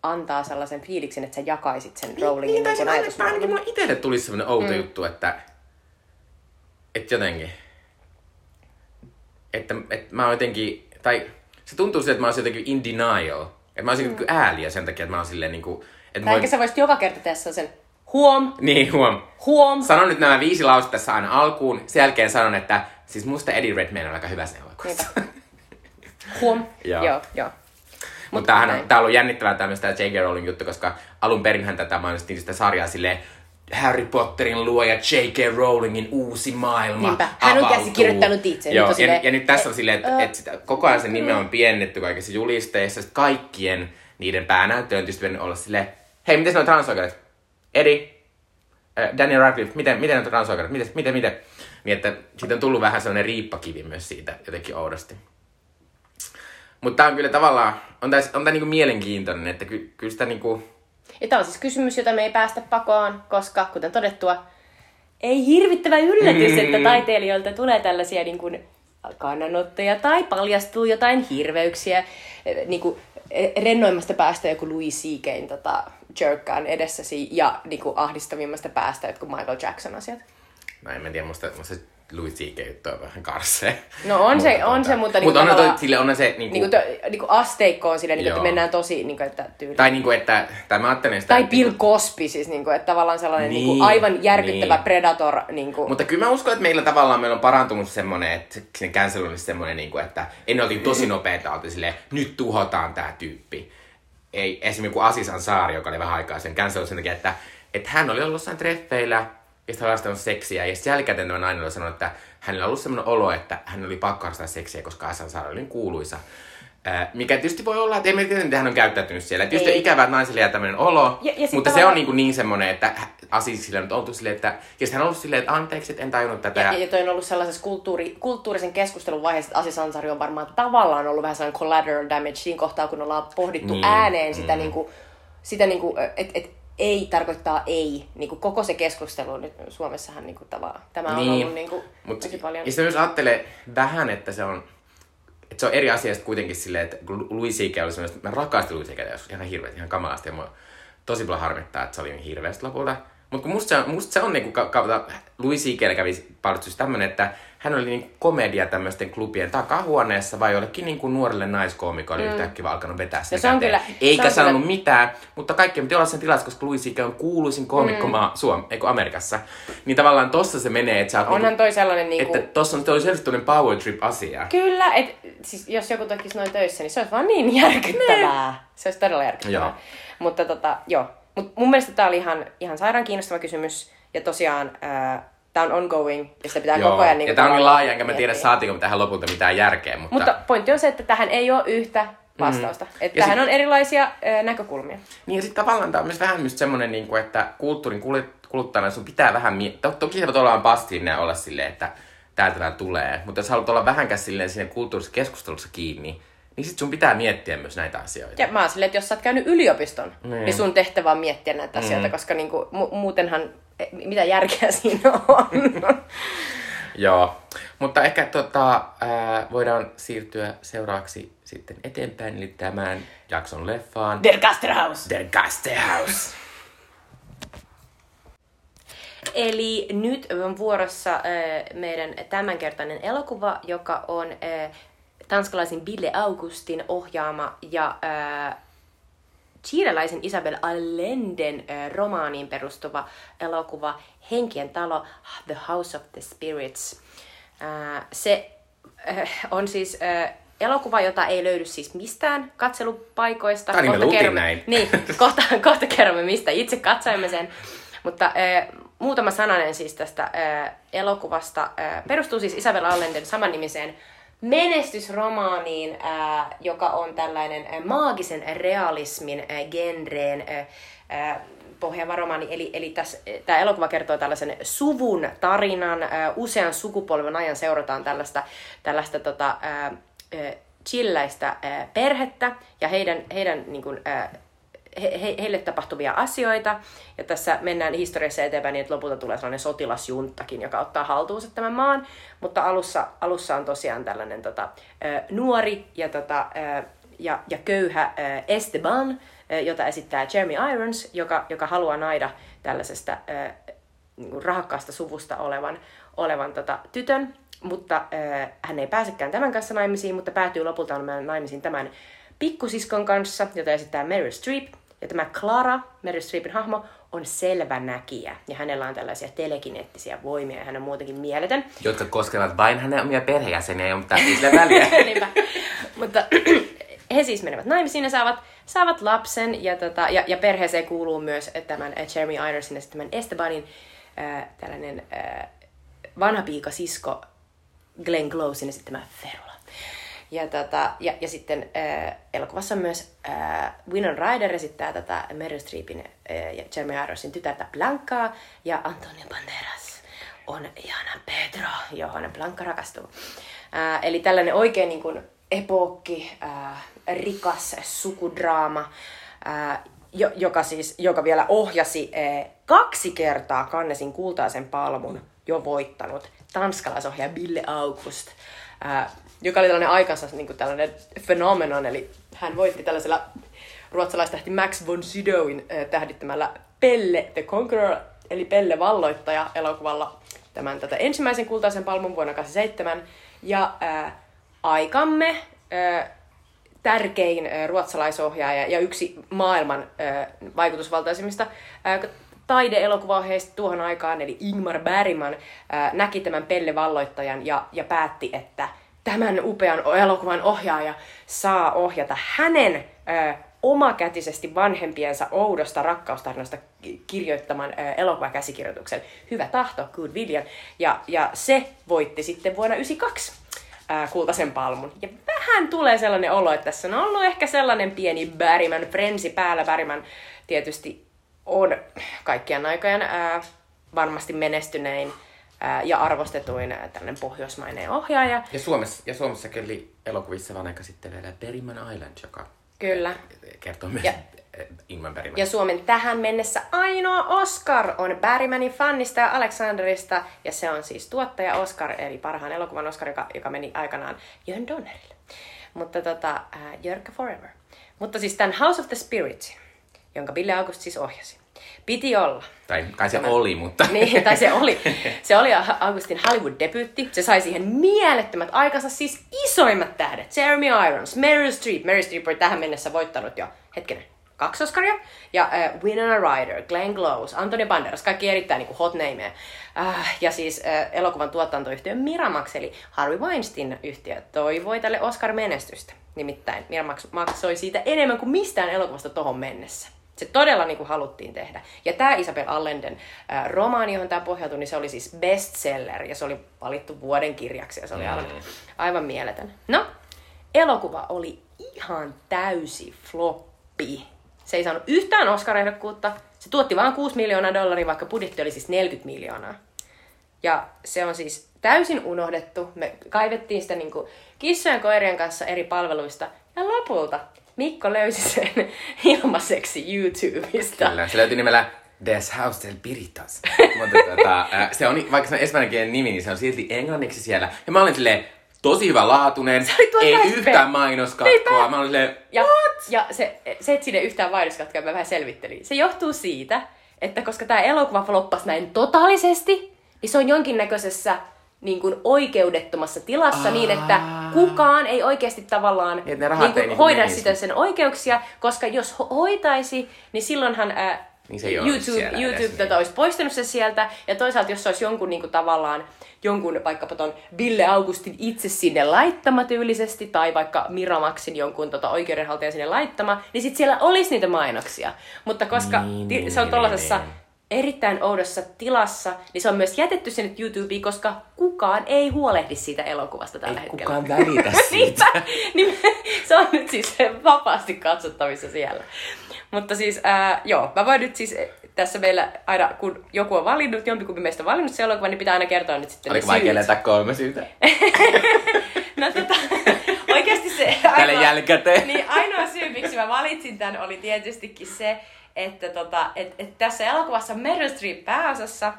antaa sellaisen fiiliksen, että sä jakaisit sen Rowlingin Niin, tai niin, niin ainakin, ajatusmaailman. ainakin mulle itselle tuli sellainen outo mm. juttu, että, että jotenkin, että, että mä oon jotenkin, tai se tuntuu siltä, että mä oon jotenkin in denial. Että mä oon mm. ääliö sen takia, että mä oon silleen niinku, että Tai ehkä sä voisit joka kerta tehdä sen huom, Niin, huom. huom. Sanon nyt nämä viisi lausetta tässä aina alkuun. Sen jälkeen sanon, että siis musta Eddie Redmayne on aika hyvä sen elokuvassa. Huom. [LAUGHS] Joo. joo, joo. Mutta tämähän on, tää on ollut jännittävää tämmöistä J.K. Rowling juttu, koska alun perinhän tätä mainostettiin sitä sarjaa silleen, Harry Potterin luoja J.K. Rowlingin uusi maailma Niinpä. Hän on avautuu. käsikirjoittanut itse. Joo, Nyt ja, silleen, ja, nyt tässä on silleen, että, ö, että sitä, koko ajan sen nime on piennetty kaikissa julisteissa. Sitten kaikkien niiden päänäyttöön tietysti olla silleen, hei, miten ne on transoikeudet? Eddie, äh, Daniel Radcliffe, miten, miten ne on transoikeudet? Miten, miten, miten? Niin, että siitä on tullut vähän sellainen riippakivi myös siitä jotenkin oudosti. Mutta tää on kyllä tavallaan, on tää, on tää niinku mielenkiintoinen, että ky, kyllä sitä niinku, Ja tämä on siis kysymys, jota me ei päästä pakoon, koska kuten todettua, ei hirvittävä yllätys, että taiteilijoilta tulee tällaisia niin kuin, kannanottoja tai paljastuu jotain hirveyksiä. eh, Niin kuin, eh, rennoimmasta päästä joku Louis C.K. Tota, jerkkaan edessäsi ja niin kuin, ahdistavimmasta päästä jotkut Michael Jackson-asiat. no en mä tiedä, musta, musta Louis C.K. on vähän karsee. No on se, on se, mutta... Mutta niinku on, toi, tavallaan- sille on se niinku, Niinku, to, niinku asteikko on silleen, niinku, että mennään tosi, niinku, että tyyli. tai niinku, että, tai mä ajattelen sitä, Tai Bill niinku- Cosby, siis niinku, että tavallaan sellainen Niin, niinku, aivan järkyttävä niin. predator. Niinku. Mutta kyllä mä uskon, että meillä tavallaan meillä on parantunut semmonen, että se- sen cancel olisi semmonen, niin kuin, että ennen oltiin tosi nopeita, oltiin silleen, nyt tuhotaan tää tyyppi. Ei, esimerkiksi joku Asis Ansari, joka oli vähän aikaa sen cancel sen takia, että, että hän oli ollut jossain treffeillä, ja sitten harrastanut seksiä, ja sitten jälkikäteen tämä nainen oli sanonut, että hänellä on ollut sellainen olo, että hän oli pakko harrastaa seksiä, koska Asan Saara oli niin kuuluisa. Ää, mikä tietysti voi olla, että ei tiedä, miten hän on käyttäytynyt siellä. Tietysti on Ei. ikävää, että naiselle jää tämmöinen olo, Ja- ja mutta se tavallaan- on niin, kuin niin semmoinen, että Asisille on oltu silleen, että, ja sitten hän on ollut silleen, että anteeksi, että en tajunnut tätä. Ja, ja toi on ollut sellaisessa kulttuuri, kulttuurisen keskustelun vaiheessa, että Asi Sansari on varmaan tavallaan ollut vähän sellainen collateral damage siinä kohtaa, kun ollaan pohdittu Niin, niin, ääneen sitä, mm. mm. niinku, sitä niinku, että et, ei tarkoittaa ei. Niinku, koko se keskustelu nyt Suomessahan niinku, tava, tämä on Niin. ollut niinku, Mut, tosi paljon. Ja sitten myös ajattelee vähän, että se on, että se on eri asia kuitenkin silleen, että kun Louis C.K. oli semmoista, mä rakastin Louis C.K. joskus ihan hirveästi, ihan kamalasti ja mua tosi paljon harmittaa, että se oli niin hirveästi lopulta. Mutta kun musta se on, musta se on niinku, ka, ka, Louis C.K. kävi paljon tämmönen, että hän oli niinku komedia tämmöisten klubien takahuoneessa vai jollekin niinku nuorelle naiskoomikolle mm. yhtäkkiä alkanut vetää sinne se on käteen. kyllä- Eikä se on sanonut kyllä- mitään, mutta kaikki piti olla sen tilassa, koska Louis C.K. on kuuluisin koomikko mm. maa Suom, eikö Amerikassa. Niin tavallaan tossa se menee, että sä oot Onhan niinku, toi sellainen niinku... että tossa on toi selvästi power trip asia. Kyllä, et, siis jos joku tekisi noin töissä, niin se olisi vaan niin järkyttävää. Se olisi todella järkyttävää. Joo. Mutta tota, joo. Mut mun mielestä tämä oli ihan, ihan sairaan kiinnostava kysymys. Ja tosiaan tämä on ongoing ja sitä pitää koko ajan... ja tää on niin laaja, enkä mä tiedä saatiinko tähän lopulta mitään järkeä, mutta... Mutta pointti on se, että tähän ei ole yhtä vastausta. Mm. Että tähän sit- on erilaisia ö, näkökulmia. Niin ja sitten tavallaan tämä on myös vähän myös semmoinen, niin kuin, että kulttuurin kuluttajana sun pitää vähän miettiä. Toki sä voit olla passiivinen ja olla silleen, että täältä tää tulee. Mutta jos haluat olla vähänkään silleen siinä kulttuurisessa keskustelussa kiinni, niin sit sun pitää miettiä myös näitä asioita. Ja mä oon silleen, että jos sä oot käynyt yliopiston, Niin. niin, niin sun tehtävä on miettiä näitä asioita, koska niinku, mu- muutenhan, mitä järkeä [LAUGHS] siinä on? [LAUGHS] Joo. Mutta ehkä tota, ää, voidaan siirtyä seuraavaksi sitten eteenpäin, eli tämän jakson leffaan. Der Gasterhaus! Der Gasthaus. Eli nyt on vuorossa äh, meidän tämänkertainen elokuva, joka on äh, tanskalaisen Bille Augustin ohjaama ja äh, chileläisen Isabel Allenden äh, romaaniin perustuva elokuva Henkien talo, The House of the Spirits. Äh, se äh, on siis elokuva, jota ei löydy siis mistään katselupaikoista. Me Kohta kerromme- näin. Niin, [LAUGHS] kohta, kohta kerromme, mistä itse katsoimme sen. Mutta muutama sananen siis tästä elokuvasta. Perustuu siis Isabel Allenden samannimiseen menestysromaaniin, joka on tällainen maagisen realismin genreen äh, pohjaava romaani. Eli, eli tämä elokuva kertoo tällaisen suvun tarinan. Usean sukupolven ajan seurataan tällaista, tällaista tota, äh, chilläistä perhettä ja heidän, heidän niin kuin, he, he, heille tapahtuvia asioita. Ja tässä mennään historiassa eteenpäin niin, että lopulta tulee sellainen sotilasjunttakin, joka ottaa haltuunsa tämän maan. Mutta alussa, alussa on tosiaan tällainen tota, nuori ja, tota, ja, ja köyhä Esteban, jota esittää Jeremy Irons, joka, joka haluaa naida tällaisesta niin rahakkaasta suvusta olevan, olevan tota, tytön, mutta hän ei pääsekään tämän kanssa naimisiin, mutta päätyy lopulta naimisiin tämän pikkusiskon kanssa, jota esittää Meryl Streep. Ja tämä Clara, Meryl Streepin hahmo, on selvä näkijä. Ja hänellä on tällaisia telekineettisiä voimia ja hän on muutenkin mieletön. Jotka koskevat vain hänen omia perheenjäseniä, [LAUGHS] mutta ei sillä väliä. Mutta he siis menevät naimisiin ja saavat, saavat lapsen. Ja, tota, ja, ja perheeseen kuuluu myös tämän äh, Jeremy Ironsin ja sitten tämän Estebanin äh, tällainen äh, vanha piika sisko Glenn Closein esittämä Ferula. Ja, tota, ja, ja sitten äh, elokuvassa myös äh, Winona Ryder esittää tätä Meryl Streepin äh, ja Jeremy Ironsin tytärtä Blancaa ja Antonio Banderas on ihana Pedro, johon Blanca rakastuu. Ää, eli tällainen oikein niin kuin epokki, ää, rikas sukudraama, ää, jo, joka, siis, joka vielä ohjasi ää, kaksi kertaa Kannesin kultaisen palmun jo voittanut tanskalaisohjaaja Bille August, ää, joka oli tällainen aikansa niin kuin tällainen phenomenon, eli hän voitti tällaisella ruotsalaistähti Max von Sydowin äh, tähdittämällä Pelle the Conqueror, eli Pelle Valloittaja elokuvalla tämän tätä ensimmäisen kultaisen palmun vuonna 1987. Ja äh, aikamme äh, tärkein äh, ruotsalaisohjaaja ja yksi maailman äh, vaikutusvaltaisimmista äh, taideelokuvaohjeista tuohon aikaan, eli Ingmar Bergman, äh, näki tämän Pelle Valloittajan ja, ja päätti, että tämän upean elokuvan ohjaaja saa ohjata hänen äh, omakätisesti vanhempiensa oudosta rakkaustarinasta ki- kirjoittaman ää, elokuvakäsikirjoituksen Hyvä tahto, Good Villain. Ja, ja se voitti sitten vuonna 1992 ää, kultaisen palmun. Ja vähän tulee sellainen olo, että tässä on ollut ehkä sellainen pieni Barryman frensi päällä. Barryman tietysti on kaikkien aikojen varmasti menestynein ja arvostetuin tällainen pohjoismainen ohjaaja. Ja Suomessa, ja Suomessakin oli elokuvissa vaan aika sitten vielä Berryman Island, joka Kyllä. kertoo myös Ja- Ingman Berryman. Ja Suomen tähän mennessä ainoa Oscar on Barrymanin fannista ja Alexanderista, ja se on siis tuottaja Oscar, eli parhaan elokuvan Oscar, joka, joka meni aikanaan Jörn Donnerille. Mutta tota, äh, Jörkä Forever. Mutta siis tämän House of the Spirits, jonka Ville August siis ohjasi, piti olla Tai kai se oli, mutta... [LAUGHS] niin, tai se oli, [LAUGHS] se oli Augustin Hollywood-debyytti. Se sai siihen mielettömät aikansa, siis isoimmat tähdet. Jeremy Irons, Meryl Streep. Meryl Streep oli tähän mennessä voittanut jo, hetkinen, kaksi Oscaria. Ja äh, Winona Ryder, Glenn Close, Antonio Banderas, kaikki erittäin niin kuin hot nameja. Äh, ja siis äh, elokuvan tuotantoyhtiö Miramax, eli Harvey Weinstein-yhtiö, toivoi tälle Oscar-menestystä. Nimittäin Miramax maksoi siitä enemmän kuin mistään elokuvasta tohon mennessä. Se todella niin kuin haluttiin tehdä. Ja tämä Isabel Allenden äh, romaani, johon tämä pohjautui, niin se oli siis bestseller ja se oli valittu vuoden kirjaksi ja se oli aivan, aivan mieletön. No, elokuva oli ihan täysi floppi. Se ei saanut yhtään Oscar-ehdokkuutta. Se tuotti vain 6 miljoonaa dollaria, vaikka budjetti oli siis 40 miljoonaa. Ja se on siis täysin unohdettu. Me kaivettiin sitä niin kissojen ja koirien kanssa eri palveluista. Ja lopulta Mikko löysi sen [LAUGHS] ilmaiseksi YouTubesta. Kyllä, se löytyi nimellä Des House del Piritas. [LAUGHS] Mutta tota, se on, vaikka se on espanjankielinen nimi, niin se on silti englanniksi siellä. Ja mä olin silleen, tosi hyvä laatunen, ei läspe. yhtään mainoskatkoa. Mä olin silleen, Ja, ja se, se, että sinne yhtään mainoskatkoa mä vähän selvittelin. Se johtuu siitä, että koska tämä elokuva floppasi näin totaalisesti, niin se on jonkinnäköisessä niin kuin oikeudettomassa tilassa Aa. niin, että kukaan ei oikeasti tavallaan rahat niin kuin ei niinku hoida menisi. sitä sen oikeuksia, koska jos ho- hoitaisi, niin silloinhan ää, Niin se YouTube, YouTube edes, tota, olisi poistanut se sieltä, ja toisaalta jos se olisi jonkun niin kuin, tavallaan, jonkun vaikkapa ton Ville Augustin itse sinne laittama tyylisesti, tai vaikka Miramaxin jonkun tota, oikeudenhaltijan sinne laittama, niin sitten siellä olisi niitä mainoksia. Mutta koska Niin, ti- niin, se on niin, tuollaisessa niin. Erittäin oudossa tilassa, niin se on myös jätetty sinne YouTubeen, koska kukaan ei huolehdi siitä elokuvasta tällä ei hetkellä. kukaan välitä [LAUGHS] siitä. [LAUGHS] Niin se on nyt siis vapaasti katsottavissa siellä. Mutta siis, ää, joo, mä voin nyt siis eh, tässä meillä aina, kun joku on valinnut, jompikumpi meistä on valinnut se elokuva, niin pitää aina kertoa nyt sitten Oliko vaikea löytää kolme syytä? [LAUGHS] No tota, oikeasti se Tälle jälkikäteen. niin ainoa syy, miksi mä valitsin tämän, oli tietystikin se, että tota, et, et tässä elokuvassa Meryl Streep pääosassa,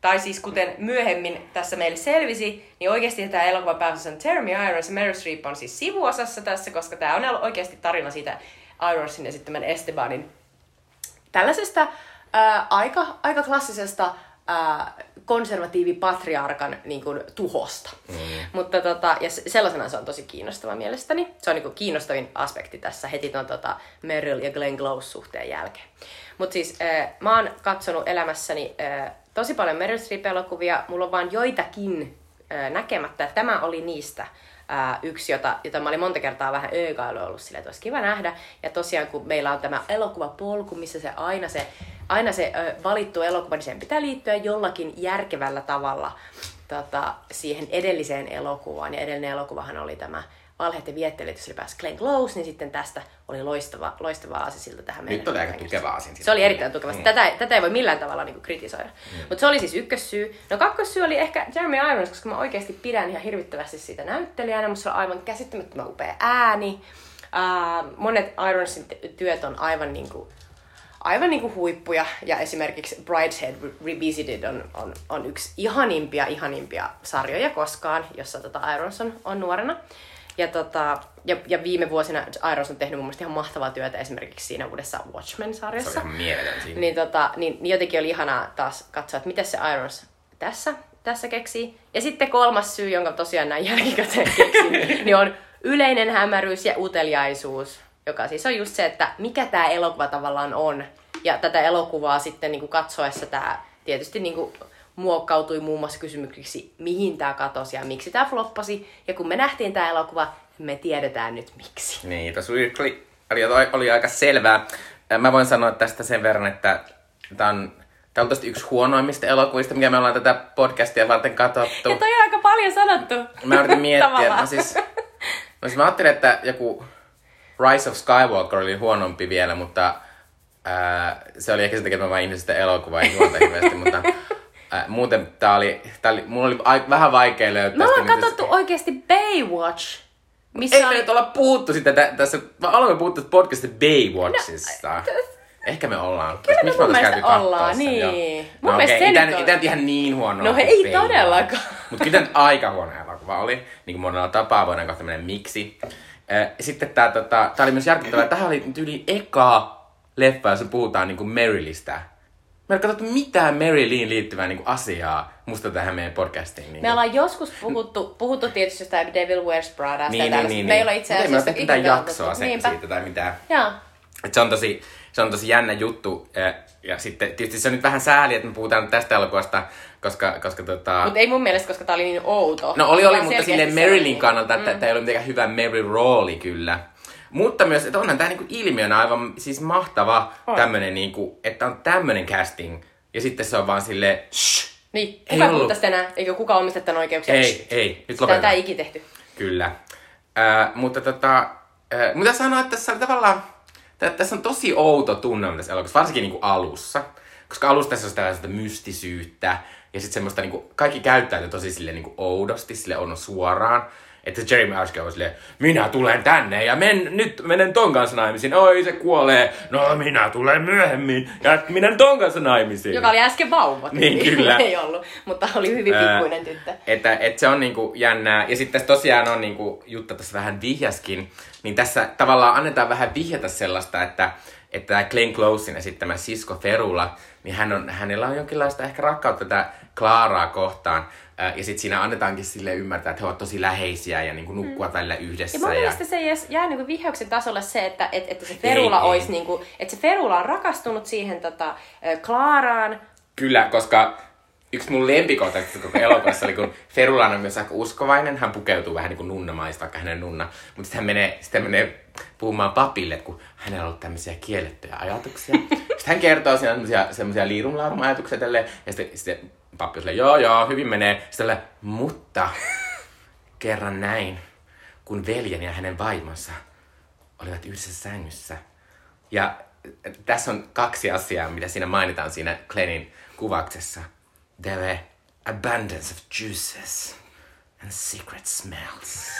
tai siis kuten myöhemmin tässä meille selvisi, niin oikeasti tämä elokuva pääosassa on Jeremy Irons ja Meryl Streep on siis sivuosassa tässä, koska tämä on oikeasti tarina siitä Ironsin esittämän Estebanin tällaisesta ää, aika, aika klassisesta ää, konservatiivipatriarkan niin kuin, tuhosta. Mm. Mutta tota, ja se- sellaisena se on tosi kiinnostava mielestäni. Se on niin kuin, kiinnostavin aspekti tässä heti tuon tota, Meryl ja Glenn Close suhteen jälkeen. Mutta siis ää, mä oon katsonut elämässäni ää, tosi paljon Meryl Streep-elokuvia. Mulla on vaan joitakin ää, näkemättä. Tämä oli niistä ää, yksi, jota, jota mä olin monta kertaa vähän öökailu ollut sille, että olisi kiva nähdä. Ja tosiaan, kun meillä on tämä elokuvapolku, missä se aina se, aina se ö, valittu elokuva, niin sen pitää liittyä jollakin järkevällä tavalla tota, siihen edelliseen elokuvaan. Ja edellinen elokuvahan oli tämä Valheet ja viettelet, jos oli pääsi Glenn Close, niin sitten tästä oli loistava, loistava aasisilta tähän meidän Nyt oli aika tukeva asin. Se oli erittäin tukevasti. Mm. Tätä, tätä ei voi millään tavalla niin kritisoida. Mm. Mutta se oli siis ykkössyy. No kakkossyy oli ehkä Jeremy Irons, koska mä oikeasti pidän ihan hirvittävästi siitä näyttelijänä. Musta on aivan käsittämättömän upea ääni. Uh, monet Ironsin työt on aivan niin kuin, aivan niin kuin huippuja. Ja esimerkiksi Brideshead Revisited on, on, on yksi ihanimpia, ihanimpia sarjoja koskaan, jossa tota Irons on, on nuorena. Ja, tota, ja, ja viime vuosina Irons on tehnyt mun mielestä ihan mahtavaa työtä esimerkiksi siinä uudessa Se Watchmen-sarjassa. oli ihan mieletön siinä. Niin, tota, niin, niin jotenkin oli ihanaa taas katsoa, että miten se Irons tässä, tässä keksii. Ja sitten kolmas syy, jonka tosiaan näin jälkikäteen keksin, [LAUGHS] niin on yleinen hämäryys ja uteliaisuus, joka siis on just se, että mikä tämä elokuva tavallaan on. Ja tätä elokuvaa sitten niin kuin katsoessa tämä tietysti niin kuin muokkautui muun muassa kysymyksiksi, mihin tämä katosi ja miksi tämä floppasi. Ja kun me nähtiin tämä elokuva, me tiedetään nyt miksi. Niin, tuossa oli, oli oli, aika selvää. Mä voin sanoa tästä sen verran, että tämä on, tää on tosta yksi huonoimmista elokuvista, mikä me ollaan tätä podcastia varten katsottu. Ja toi on aika paljon sanottu. Mä yritin miettiä, mä siis, no siis mä ajattelin, että joku Rise of Skywalker oli huonompi vielä, mutta ää, se oli ehkä sen takia, että mä vain ihmisin sitä elokuvaa ja juonta hirveästi, mutta ää, muuten tää oli, tää oli, mulla oli ai, vähän vaikea löytää Me ollaan katsottu oikeasti Baywatch. Missä Ei me oli... nyt olla puhuttu sitä tä- tässä, mä aloin puhuttu tästä podcastista Baywatchista. Ehkä me ollaan. Kyllä me Miksi mun oltais mielestä ollaan, sen? niin. Joo. Mun no, mielestä se okay, nyt on- ihan niin huono. No ei todellakaan. Mutta kyllä tämä aika huono elokuva oli. Niin kuin monella tapaa voidaan kohta mennä miksi. Äh, Sitten tää, tota, tää oli myös järkyttävää. Tähän oli tyyli eka leffa, jossa puhutaan niin kuin Merylistä. Me ei ole katsottu mitään Maryliin liittyvää niin kuin asiaa musta tähän meidän podcastiin. Niin Me ollaan joskus puhuttu, puhuttu tietysti jostain Devil Wears Pradasta niin, ja niin, niin, Me ei ole itse ei me asiassa tehty mitään jaksoa se, siitä tai mitään. Joo. Et se, on tosi, se on tosi jännä juttu. Ja, ja sitten tietysti se on nyt vähän sääli, että me puhutaan tästä elokuvasta, koska, koska tota... Mutta ei mun mielestä, koska tää oli niin outo. No oli, oli, mutta silleen Marylin niin. kannalta, että mm. tämä ei ole mitenkään hyvä Mary rooli kyllä. Mutta myös, että onhan tämä niinku ilmiönä aivan siis mahtava On. tämmönen, niinku, että on tämmönen casting. Ja sitten se on vaan silleen, shh, Niin, Ei kuka ollut. puhuu tästä enää? Eikö kuka omista tämän oikeuksia? ei, ei, nyt Sitä lopetetaan. tää ikin tehty. Kyllä. Äh, mutta tota, äh, mitä sanoa, että tässä on tavallaan, tä- tässä on tosi outo tunnelma tässä elokuvassa, varsinkin niinku alussa. Koska alussa tässä on tällaista mystisyyttä ja sitten semmoista niinku, kaikki käyttäytyy tosi sille niinku oudosti, sille on suoraan. Että se Jeremy Irons on silleen, minä tulen tänne ja men, nyt menen ton kanssa naimisiin. Oi se kuolee. No minä tulen myöhemmin ja minä ton kanssa naimisiin. Joka oli äsken vauva. Niin, kyllä. [LAUGHS] ei ollut, mutta oli hyvin pikkuinen tyttö. Että, että se on niinku jännää. Ja sitten tässä tosiaan on niinku, Jutta tässä vähän vihjaskin, niin tässä tavallaan annetaan vähän vihjata sellaista, että että tämä Glenn Closein esittämä sisko Ferula, niin hän on, hänellä on jonkinlaista ehkä rakkautta tätä Klaaraa kohtaan. Ja sitten siinä annetaankin sille ymmärtää, että he ovat tosi läheisiä ja niinku nukkua välillä yhdessä. Ja mun mielestä se ei edes jää niinku vihjauksen tasolle se, että, että, että se Ferula Ei, ei. olisi niinku, että se Ferula on rakastunut siihen tota, Klaaraan. Kyllä, koska yksi mun lempikohta koko elokuvassa oli, kun Ferula on myös aika uskovainen. Hän pukeutuu vähän niin kuin nunnamaista, vaikka hänen nunna. Mutta sitten hän menee, sitten hän menee puhumaan papille, kun hänellä on ollut tämmöisiä kiellettyjä ajatuksia. Sitten hän kertoo siinä semmoisia, liirumlaarum ajatuksia tälleen. Ja sitten, sitten pappi on silleen, joo joo, hyvin menee. Tälleen, mutta [LAUGHS] kerran näin, kun veljeni ja hänen vaimonsa olivat yhdessä sängyssä. Ja tässä on kaksi asiaa, mitä siinä mainitaan siinä Glennin kuvauksessa. There were abundance of juices and secret smells.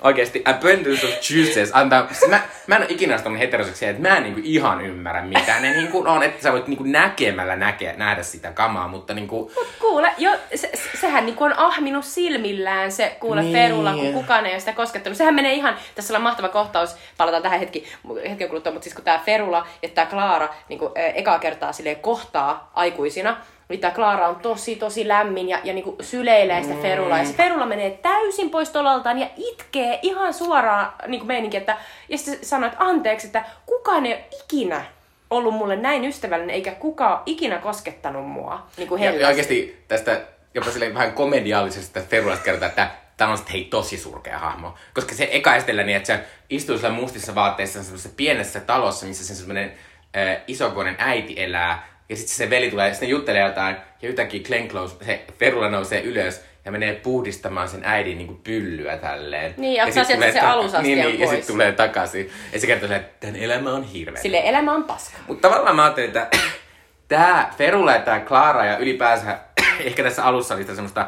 Oikeesti, abundance of juices antaa... Mä, mä en ole ikinä astunut heteroseksia, että mä en niinku ihan ymmärrä, mitä ne niinku on. Että sä voit niinku näkemällä näkeä, nähdä sitä kamaa, mutta niinku... Kuule, jo, se, se- sehän niinku on ahminut silmillään se kuule Niin. Ferula, kun kukaan ei ole sitä koskettanut. Sehän menee ihan, tässä on mahtava kohtaus, palataan tähän hetki, hetken kuluttua, mutta siis kun tämä Ferula ja tämä Klaara niinku, ä, ekaa kertaa silleen kohtaa aikuisina, niin tämä Klaara on tosi, tosi lämmin ja, ja niinku syleilee sitä Ferulaa. Ja se Ferula menee täysin pois tolaltaan ja itkee ihan suoraan niinku meininki, että, ja sitten sanoo, että anteeksi, että kukaan ei ole ikinä ollut mulle näin ystävällinen, eikä kukaan ikinä koskettanut mua. Niin kuin Ja, ja oikeasti tästä jopa silleen vähän komediaalisesta Ferulasta kerrotaan, että tämä on sitten hei tosi surkea hahmo. Koska se eka esitellä niin, että se istuu siellä mustissa vaatteissa semmoisessa pienessä talossa, missä se semmoinen äh, isokoinen äiti elää. Ja sitten se veli tulee ja sitten juttelee jotain. Ja yhtäkkiä Glenn Close, se Ferula nousee ylös ja menee puhdistamaan sen äidin niin pyllyä tälleen. Niin, ja sit ottaa sieltä tulee se ta- alusastian niin, niin, ja pois. sitten tulee takaisin. Ja se kertoo silleen, että tämän elämä on hirveä. Sille elämä on paska. Mutta tavallaan mä ajattelin, että [CLEARS THROAT] tämä Ferula ja tämä Clara ja ylipäänsä [CLEARS THROAT] ehkä tässä alussa oli sitä semmoista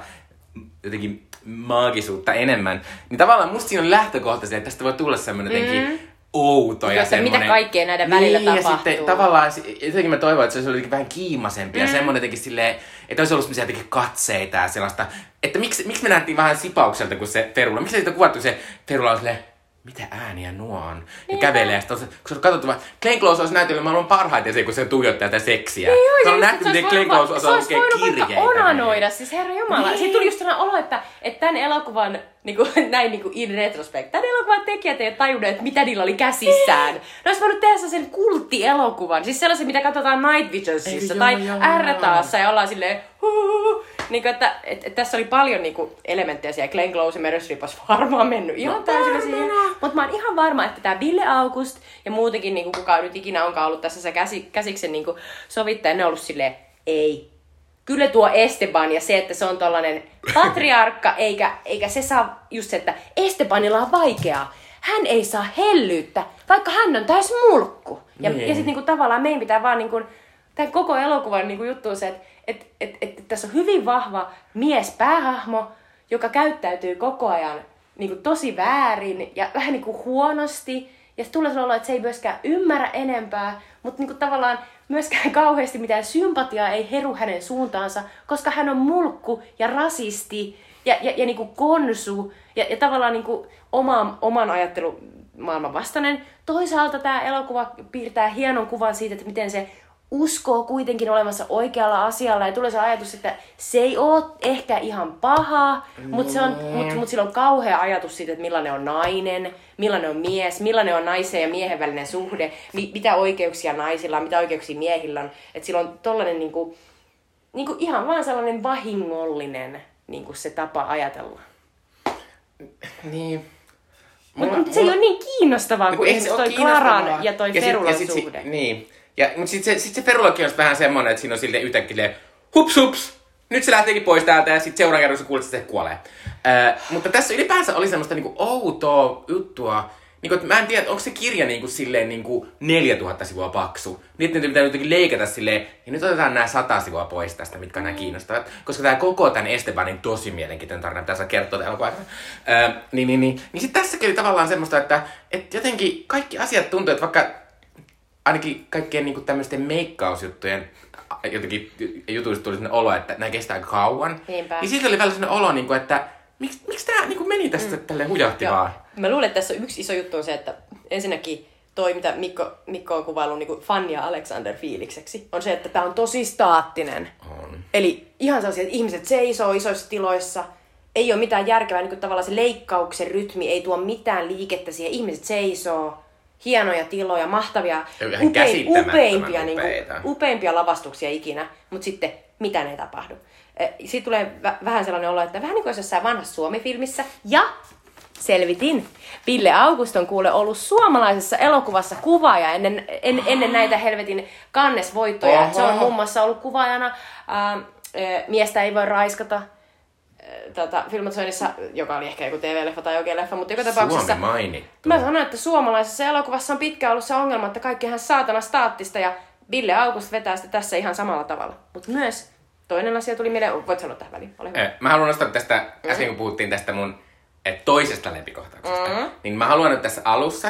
jotenkin maagisuutta enemmän. Niin tavallaan musta siinä on lähtökohta se, että tästä voi tulla semmoinen jotenkin outo ja Kyllä se, mitä semmoinen... kaikkea näiden välillä niin, ja tapahtuu. sitten tavallaan jotenkin mä toivon, että se olisi jotenkin vähän kiimasempi mm. ja semmoinen jotenkin silleen, että olisi ollut semmoisia jotenkin katseita ja sellaista, että miksi, miksi me nähtiin vähän sipaukselta kuin se Ferula, miksi siitä on kuvattu se Ferula on silleen, mitä ääniä nuo on? Ja Niin. kävelee, ja sitten on se, kun on katsottu Glenn Close olisi näytellyt maailman parhaiten se, kun se tuijottaa tätä seksiä. Niin se on nähty, miten Glenn Close osaa se olisi lukea voinut vaikka kirjeitä. onanoida, siis herra jumala. Niin. Niin. Siitä tuli just sellainen olo, että, että tämän elokuvan niin kuin, [LAUGHS] näin niin kuin in retrospect. Tämän elokuvan tekijät ei tajunneet, mitä niillä oli käsissään. Ne olisi voinut tehdä sen kulttielokuvan. Siis sellaisen, mitä katsotaan Night Visionsissa tai R-taassa ja ollaan silleen niin kuin, että et, et, tässä oli paljon niin kuin, elementtejä siellä. Glenn Close ja Meryl Streep olisi varmaan mennyt ihan No täysin siihen. Mutta mä oon ihan varma, että tämä Ville August ja muutenkin niin kuin, kuka nyt ikinä onkaan ollut tässä se käsi, käsiksen niin kuin, sovittaja, ne on ollut silleen, ei, kyllä tuo Esteban ja se, että se on tollanen patriarkka, eikä, eikä se saa just se, että Estebanilla on vaikeaa. Hän ei saa hellyyttä, vaikka hän on täys mulkku. Ja, Niin. ja sitten niinku, tavallaan meidän pitää vaan niinku, tämän koko elokuvan niinku, juttu on se, että et, et, et, tässä on hyvin vahva mies päähahmo, joka käyttäytyy koko ajan niinku, tosi väärin ja vähän niinku, huonosti. Ja sitten tulee olo, että se ei myöskään ymmärrä enempää, mutta niinku, tavallaan myöskään [LAUGHS] kauheasti mitään sympatiaa ei heru hänen suuntaansa, koska hän on mulkku ja rasisti ja, ja, ja niinku konsu ja, ja tavallaan niinku oma, oman ajattelumaailman vastainen. Toisaalta tämä elokuva piirtää hienon kuvan siitä, että miten se uskoo kuitenkin olemassa oikealla asialla ja tulee se ajatus, että se ei ole ehkä ihan paha, mutta se on, mut, mut sillä on kauhea ajatus siitä, että millainen on nainen, millainen on mies, millainen on naisen ja miehen välinen suhde, mi, mitä oikeuksia naisilla on, mitä oikeuksia miehillä on. Että sillä on tollanen niinku, niinku ihan vaan sellainen vahingollinen niinku se tapa ajatella. Niin. Mutta Mulla- se ei mulla- ole niin kiinnostavaa Niin, kuin ei esimerkiksi toi. Klaran ja toi Ferulan suhde. Niin. Ja, mutta sitten se, sit se Ferulakin on vähän semmonen, että siinä on silleen yhtäkkiä silleen, hups hups, nyt se lähteekin pois täältä ja sitten seuraavan kerran sä kuulet, että se kuolee. Äh, mutta tässä ylipäänsä oli semmoista niinku outoa juttua, Niinku, että mä en tiedä, onko se kirja niinku silleen niinku 4000 sivua paksu. Niin, ne pitää jotenkin leikata silleen, ja nyt otetaan nämä sata sivua pois tästä, mitkä on nämä kiinnostavat. Koska tämä koko tämän Estebanin tosi mielenkiintoinen tarina, mitä sä kertoo tämän elokuvan aikana. Öö, niin, niin, niin. Niin sitten tässäkin oli tavallaan semmoista, että, että jotenkin kaikki asiat tuntuu, että vaikka ainakin kaikkien niinku tämmöisten meikkausjuttujen jotenkin jutuista tuli sellainen olo, että nämä kestää kauan. Niinpä. Niin siitä oli välillä sellainen olo, niinku, että miksi, miksi tämä niinku meni tästä mm. tälleen hujahti Joo. vaan? Mä luulen, että tässä yksi iso juttu on se, että ensinnäkin toi, mitä Mikko, Mikko on kuvaillut niin Fanny ja Alexander fiilikseksi, on se, että tämä on tosi staattinen. On. Eli ihan sellaisia, että ihmiset seisoo isoissa tiloissa, ei ole mitään järkevää, niin kuin tavallaan se leikkauksen rytmi ei tuo mitään liikettä siihen. Ihmiset seisoo, hienoja tiloja, mahtavia, käsittämättömän upeimpia, niin kuin, upeimpia lavastuksia ikinä, mutta sitten mitään ei tapahdu. Siitä tulee vä- vähän sellainen olo, että vähän niin kuin jossain vanhassa Suomi-filmissä. Ja selvitin. Ville August on kuule ollut suomalaisessa elokuvassa kuvaaja ennen, en, ennen näitä helvetin kannesvoittoja. Oho. Se on muun muassa ollut kuvaajana ää, ää, Miestä ei voi raiskata tota, filmatisoinnissa, joka oli ehkä joku TV-leffa tai oikea leffa, mutta joka tapauksessa... Suomi mainittu. Mä sanon, että suomalaisessa elokuvassa on pitkään ollut se ongelma, että kaikki ihan saatana staattista ja Ville August vetää sitä tässä ihan samalla tavalla. Mutta myös toinen asia tuli mieleen, voit sanoa tähän väliin, ole hyvä. Eh, Mä haluan nostaa tästä, äsken kun puhuttiin tästä mun eh, toisesta lempikohtauksesta, Mm. niin mä haluan nyt tässä alussa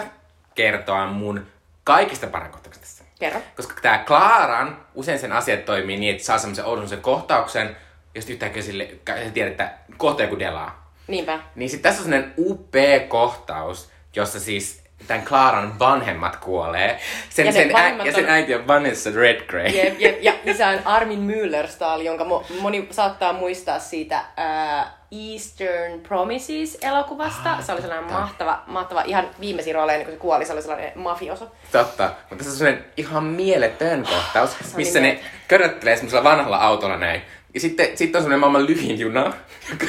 kertoa mun kaikista paran kohtaukset tässä. Kerro. Koska tää Klaaran, usein sen asiat toimii niin, että saa semmoisen oudon sen kohtauksen, ja sitten yhtäkkiä sille, sä tiedät, että kohta joku delaa. Niinpä. Niin sit tässä on sellainen upea kohtaus, jossa siis tämän Klaaran vanhemmat kuolee. Sen, Ja sen, ä, ja sen äiti on Vanessa Redgrave. Jep, jep, ja isä on Armin Müllerstahl, jonka mo- moni saattaa muistaa siitä ää, Eastern Promises-elokuvasta. Se oli sellainen mahtava, mahtava, ihan viimeisin rooleja, ennen kuin se kuoli, se oli sellainen mafioso. Totta, mutta tässä on sellainen ihan mieletön kohtaus, missä niin ne köröttelee semmoisella vanhalla autolla näin. Ja sitten, sitten on semmoinen maailman lyhin juna, [LAUGHS] joka,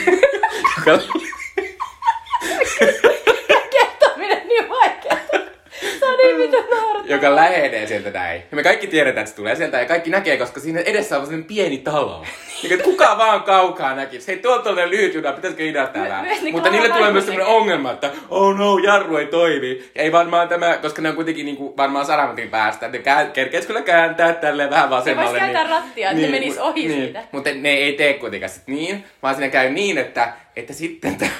joka Kertominen niin vaikea. Se on niin mitä naurattaa. joka lähenee sieltä näin. Ja me kaikki tiedetään, että se tulee sieltä ja kaikki näkee, koska siinä edessä on sellainen pieni talo. Niin, että kuka vaan kaukaa näki. Hei, tuolta on lyhyt juna, pitäisikö myös niin Mutta niille tulee myös sellainen ongelma, että oh no, jarru ei toimi. Ja ei varmaan tämä, koska ne on kuitenkin niin kuin varmaan sadan metrin päästä. Ne kää, kerkeis kyllä kääntää tälleen vähän vasemmalle. vois kääntää rattia, että ne menis mu- ohi siitä. Mutta ne ei tee kuitenkaan sit niin, vaan siinä käy niin, että, että sitten [LAUGHS] tämä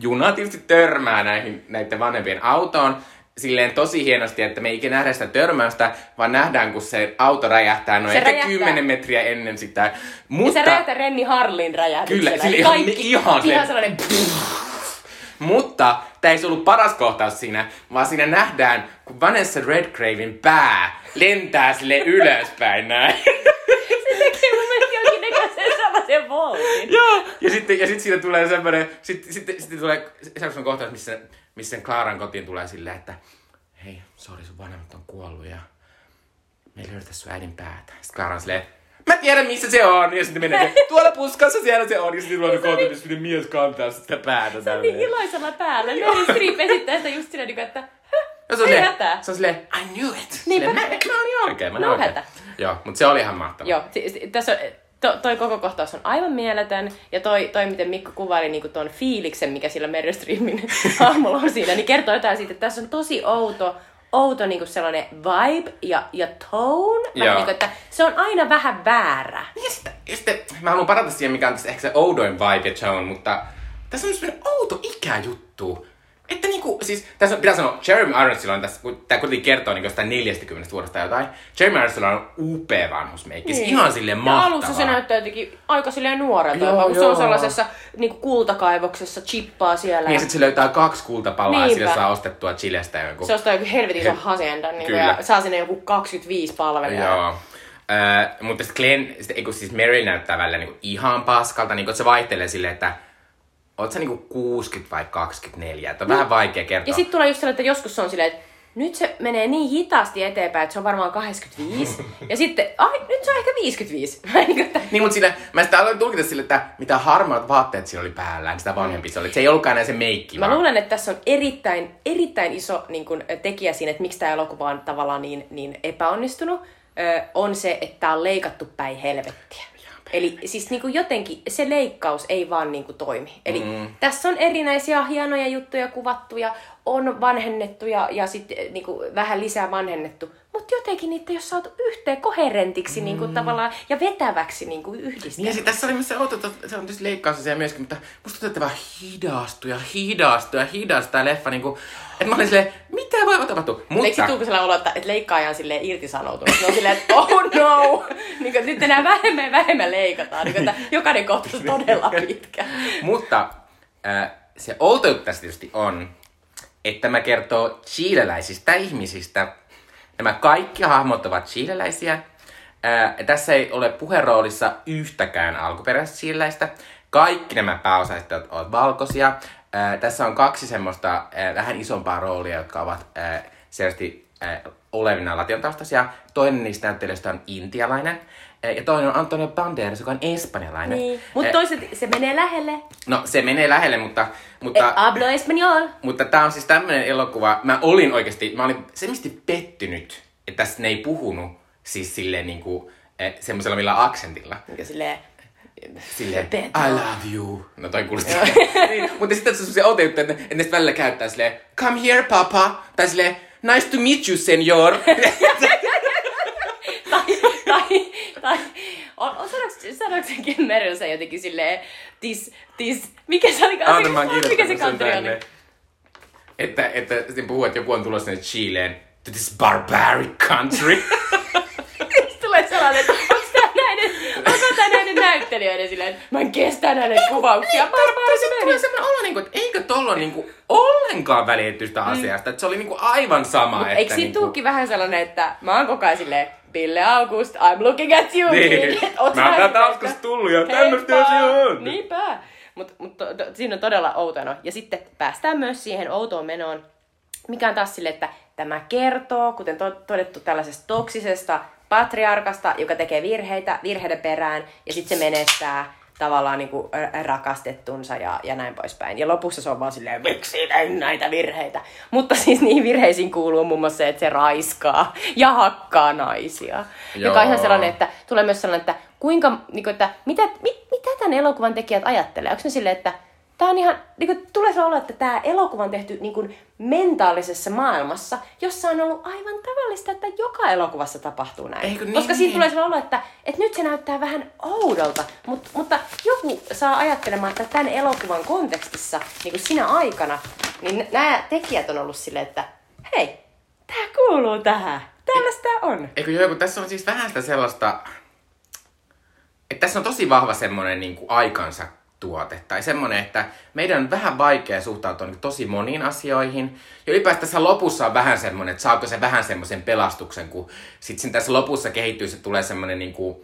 juna tietysti törmää näihin, näiden vanhempien autoon silleen tosi hienosti, että me ei ikinä nähdä sitä törmäystä, vaan nähdään, kun se auto räjähtää noin Se ehkä räjähtää. 10 metriä ennen sitä. Ja Mutta, se räjähtää Renni Harlin räjähdyksellä. Kyllä, sillä Eli ihan- kaikki, ihan ihan sellainen... mutta tämä ei se ollut paras kohtaus siinä, vaan siinä nähdään, kun Vanessa Redgraven pää lentää sille [LAUGHS] ylöspäin näin. Se tekee mun mielestä jonkinnäköisen sellaisen voltin. Joo, ja sitten, ja sitten siinä tulee semmoinen, sitten, sitten, sitten tulee semmoinen kohtaus, missä, missä Klaaran kotiin tulee silleen, että hei, sori sun vanhemmat on kuollut ja me ei löydetä sun äidin päätä. Sitten Klaara on silleen, mä tiedän missä se on. Ja sitten menee, tuolla puskassa siellä se on. Ja sitten tulee kohta, missä miten mies kantaa sitä päätä. Se on niin iloisella päällä. Meryl Streep esittää sitä just silleen, niin että Ja se on, silleen, se on silleen, I knew it. Niinpä. Silleen, mä, mä olin oikein, mä olin No oikein. hätä. Joo, mutta se oli ihan mahtavaa. Joo, si- si- tässä on, to, toi koko kohtaus on aivan mieletön. Ja toi, toi miten Mikko kuvaili niinku tuon fiiliksen, mikä sillä Meryl Streepin [LAUGHS] hahmolla on siinä, niin kertoo jotain siitä, että tässä on tosi outo, outo niinku sellainen vibe ja, ja tone. Vähän Joo. niinku, että se on aina vähän väärä. Ja sitten, ja sitten mä haluan parata siihen, mikä on tässä ehkä se oudoin vibe ja tone, mutta tässä on semmoinen outo ikäjuttu. Että niinku, siis tässä on, pitää sanoa, Jeremy Ironsilla on tässä, kun tää kuitenkin kertoo niinku jostain 40 vuodesta jotain. Jeremy Ironsilla on upea vanhusmeikki, niin. ihan silleen Ja mahtavaa. alussa se näyttää jotenkin aika silleen nuorelta, Joo, kun se on joo. sellaisessa niin kultakaivoksessa, chippaa siellä. Niin, ja sit se löytää kaksi kultapalaa ja Niinpä. sille saa ostettua Chilestä jonkun. Se ostaa joku helvetin iso He- hacienda niin ja saa sinne joku 25 palvelijaa. Joo. Öö, mutta sitten Glenn, sit, siis Mary näyttää välillä niinku ihan paskalta, niinku, että se vaihtelee silleen, että oot sä niinku 60 vai 24, että on vähän vaikea kertoa. Ja sitten tulee just sellainen, että joskus se on silleen, että nyt se menee niin hitaasti eteenpäin, että se on varmaan 85. [LAUGHS] ja sitten, ai, nyt se on ehkä 55. Niin kuin, että- Niin, mutta sille, mä sitä aloin tulkita sille, että mitä harmaat vaatteet siinä oli päällä, niin sitä vanhempi se oli. Se ei ollutkaan enää se meikki. Mä vaan- luulen, että tässä on erittäin, erittäin iso niin kun, tekijä siinä, että miksi tämä elokuva on tavallaan niin, niin epäonnistunut, ö, on se, että tämä on leikattu päin helvettiä. Eli siis niin kuin jotenkin se leikkaus ei vaan niin kuin toimi. Eli mm. tässä on erinäisiä hienoja juttuja kuvattu ja on vanhennettu ja, ja sitten niin kuin vähän lisää vanhennettu. Mutta jotenkin niitä ei ole saatu yhteen koherentiksi niin kuin tavallaan ja vetäväksi niin kuin Niin ja tässä oli myös se outo, se on tietysti leikkausasia myöskin, mutta musta tuntuu, että vaan hidastuu ja hidastuu ja hidastuu tää leffa niinku, että mä olin silleen, mitä voi tapahtua? Eikö Mutta, sitten tule sellainen olo, että, että leikkaaja on silleen irtisanoutunut? Ne on silleen, että oh no! [LAUGHS] niin kuin, nyt enää vähemmän ja vähemmän leikataan. Niin kuin, että jokainen kohtaus on todella pitkä. mutta äh, se outo tässä tietysti on, että tämä kertoo chileläisistä ihmisistä. Nämä kaikki hahmot ovat chileläisiä. Äh, tässä ei ole puheroolissa yhtäkään alkuperäistä chileläistä. Kaikki nämä pääosaiset ovat valkoisia. Äh, tässä on kaksi semmoista äh, vähän isompaa roolia, jotka ovat äh, selvästi äh, olevina latiantaustaisia. Toinen niistä näyttelijöistä on intialainen. Ja toinen on Antonio Banderas, joka on espanjalainen. Niin. Mutta toiset, se menee lähelle. No, se menee lähelle, mutta... mutta Eh, hablo español. mutta tää on siis tämmönen elokuva, mä olin oikeasti, mä olin semmoisesti pettynyt, että tässä ne ei puhunut siis silleen niinku eh, semmoisella millä aksentilla. Niin silleen, Silleen, Peto. I love you. No toi kuulosti. [LAUGHS] niin, mutta sitten se on outo juttu, että, ne välillä käyttää silleen, come here papa. Tai silleen, nice to meet you senor. [LAUGHS] tai, on, on sanoks, sanoks sekin Merilsa jotenkin silleen, tis, tis, mikä se oli? Oon mikä se tänne. on? Että, että sitten puhuu, että joku on tulossa sinne Chileen. To this barbaric country. [LAUGHS] Tulee sellainen, että onko tää näiden, onko tää näiden näyttelijöiden silleen, mä en kestä näiden kuvauksia. Tai sitten tulee semmoinen olo, niinku, että eikö tolla niinku ollenkaan välitetty sitä asiasta. Että se oli niinku aivan sama. Mut että eikö siinä niinku... tuukin vähän sellainen, että mä oon koko ajan silleen, Ville August, I'm looking at you. Niin. [LAUGHS] Mä oon täältä Auskasta tullut ja tämmöstä asiaa on. Niinpä. Mutta mut, to, to, siinä on todella outono. Ja sitten päästään myös siihen outoon menoon, mikä on taas sille, että tämä kertoo, kuten to, todettu, tällaisesta toksisesta patriarkasta, joka tekee virheitä virheiden perään, ja sitten se menestää tavallaan niin kuin rakastettunsa ja, ja näin poispäin. Ja lopussa se on vaan silleen, miksi tein näitä virheitä? Mutta siis niihin virheisiin kuuluu muun muassa se, että se raiskaa ja hakkaa naisia. Joo. Joka on ihan sellainen, että tulee myös sellainen, että kuinka, niin kuin, että mitä, mit, mitä tämän elokuvan tekijät ajattelee? Onko ne silleen, että tämä on ihan, niin kuin, tulee olo, että tämä elokuva on tehty niin kuin, mentaalisessa maailmassa, jossa on ollut aivan tavallista, että joka elokuvassa tapahtuu näin. Eikö niin, Koska siinä niin. tulee se olo, että, että nyt se näyttää vähän oudolta, mutta, mutta joku saa ajattelemaan, että tämän elokuvan kontekstissa, niin kuin sinä aikana, niin nämä tekijät on ollut silleen, että hei, tämä kuuluu tähän. Tällaista tää on. Eikö joo, kun tässä on siis vähän sitä sellaista, että tässä on tosi vahva semmoinen niin kuin aikansa tuote. Tai semmoinen, että meidän on vähän vaikea suhtautua niin tosi moniin asioihin. Ja ylipäätään tässä lopussa on vähän semmoinen, että saako se vähän semmoisen pelastuksen, kun sitten tässä lopussa kehittyy, se tulee semmoinen niin kuin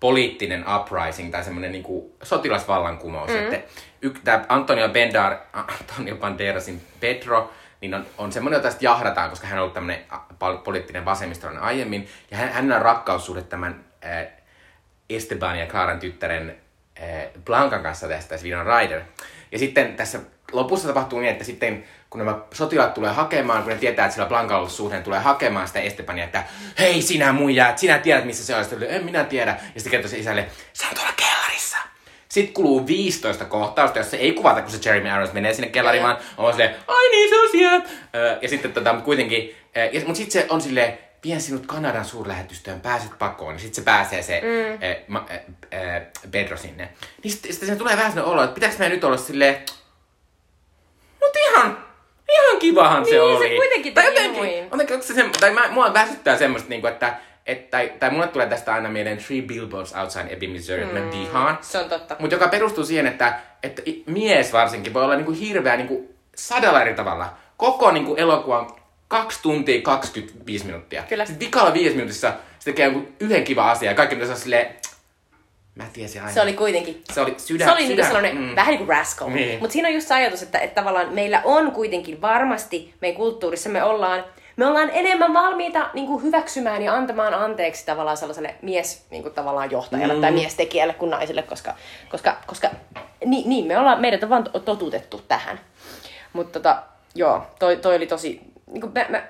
poliittinen uprising tai semmoinen niinku sotilasvallankumous. Mm. Että y- tämä Antonio, Bendar, Antonio Banderasin Pedro, niin on, on semmoinen, jota sitten jahdataan, koska hän on ollut tämmöinen poliittinen vasemmistolainen aiemmin. Ja hän, hänellä on rakkaussuhde tämän äh, Esteban ja Claran tyttären äh, Blancan kanssa tästä, tässä Vinon Rider. Ja sitten tässä lopussa tapahtuu niin, että sitten kun nämä sotilaat tulee hakemaan, kun ne tietää, että sillä Blancalla on suhteen, tulee hakemaan sitä Estebania, että hei sinä muija, sinä tiedät missä se on. Sitten en minä tiedä. Ja sitten kertoo se isälle, se on tuolla kellarissa. Sitten kuluu 15 kohtausta, jossa ei kuvata, kun se Jeremy Irons menee sinne kellariin, vaan on silleen, ai niin se on siellä. Ja sitten tota, kuitenkin, ja, mutta sitten se on silleen, vien sinut Kanadan suurlähetystöön, pääset pakoon, niin sitten se pääsee se mm. äh, ma, äh, äh, Pedro sinne. Niin sitten, sitten se tulee vähän sellainen olo, että pitäis meidän nyt olla silleen, mutta ihan, ihan kivahan niin, se oli. se kuitenkin tai jotenkin, jotenkin onko se tai mä, mua väsyttää semmoista, niinku, että et, tai, tai mulle tulee tästä aina mieleen Three Billboards Outside Ebbing, Missouri, mm. mä vihaan. Se on totta. Mutta joka perustuu siihen, että, että mies varsinkin voi olla niinku hirveä niinku sadalla eri tavalla. Koko niinku elokuvan 2 tuntia 25 minuuttia. Kyllä. Sitten vikalla viisi minuutissa se tekee yhden kiva asia ja kaikki pitäisi olla silleen, Mä tiesin aina. Se oli kuitenkin. Se oli sydän. Se oli sydän. niinku sellainen mm. vähän niin kuin rascal. Niin. Mutta siinä on just se ajatus, että, että tavallaan meillä on kuitenkin varmasti, meidän kulttuurissa me ollaan, me ollaan enemmän valmiita niin kuin hyväksymään ja antamaan anteeksi tavallaan sellaiselle mies niin kuin tavallaan johtajalle mm. tai miestekijälle kuin naiselle, koska, koska, koska niin, niin, me ollaan, meidät on vaan totutettu tähän. Mutta tota, joo, toi, toi oli tosi, niin kuin mä, mä,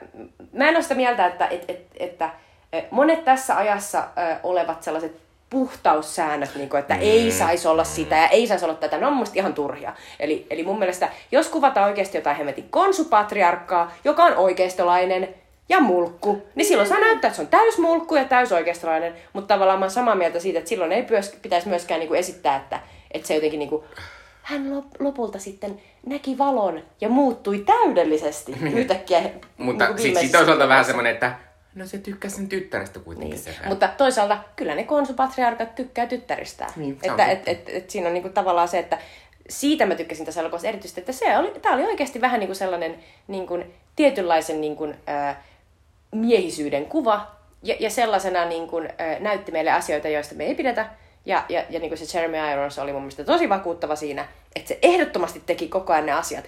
mä en ole sitä mieltä, että, että, että, että monet tässä ajassa ö, olevat sellaiset puhtaussäännöt, niin kuin, että mm. ei saisi olla sitä ja ei saisi olla tätä, ne on mun ihan turhia. Eli, eli mun mielestä, jos kuvataan oikeasti jotain hemmetin konsupatriarkkaa, joka on oikeistolainen ja mulkku, niin silloin saa näyttää, että se on täysmulkku ja täysoikeistolainen, mutta tavallaan mä oon samaa mieltä siitä, että silloin ei pitäisi myöskään niin kuin esittää, että, että se jotenkin niin kuin, hän lopulta sitten näki valon ja muuttui täydellisesti yhtäkkiä. Mutta niin sitten sit toisaalta vähän semmoinen, että No se tykkäsi sen tyttärestä kuitenkin niin. Mutta toisaalta kyllä ne konsupatriarkat tykkää tyttäristään. Niin, että et, et, et, siinä on niinku tavallaan se, että siitä mä tykkäsin tässä elokuvassa erityisesti, että se oli, tää oli oikeasti vähän niinku sellainen niinku, tietynlaisen niinku, ö, miehisyyden kuva. Ja, ja sellaisena niinku, ö, näytti meille asioita, joista me ei pidetä. Ja, ja, ja niin se Jeremy Irons oli mun mielestä tosi vakuuttava siinä, että se ehdottomasti teki koko ajan ne asiat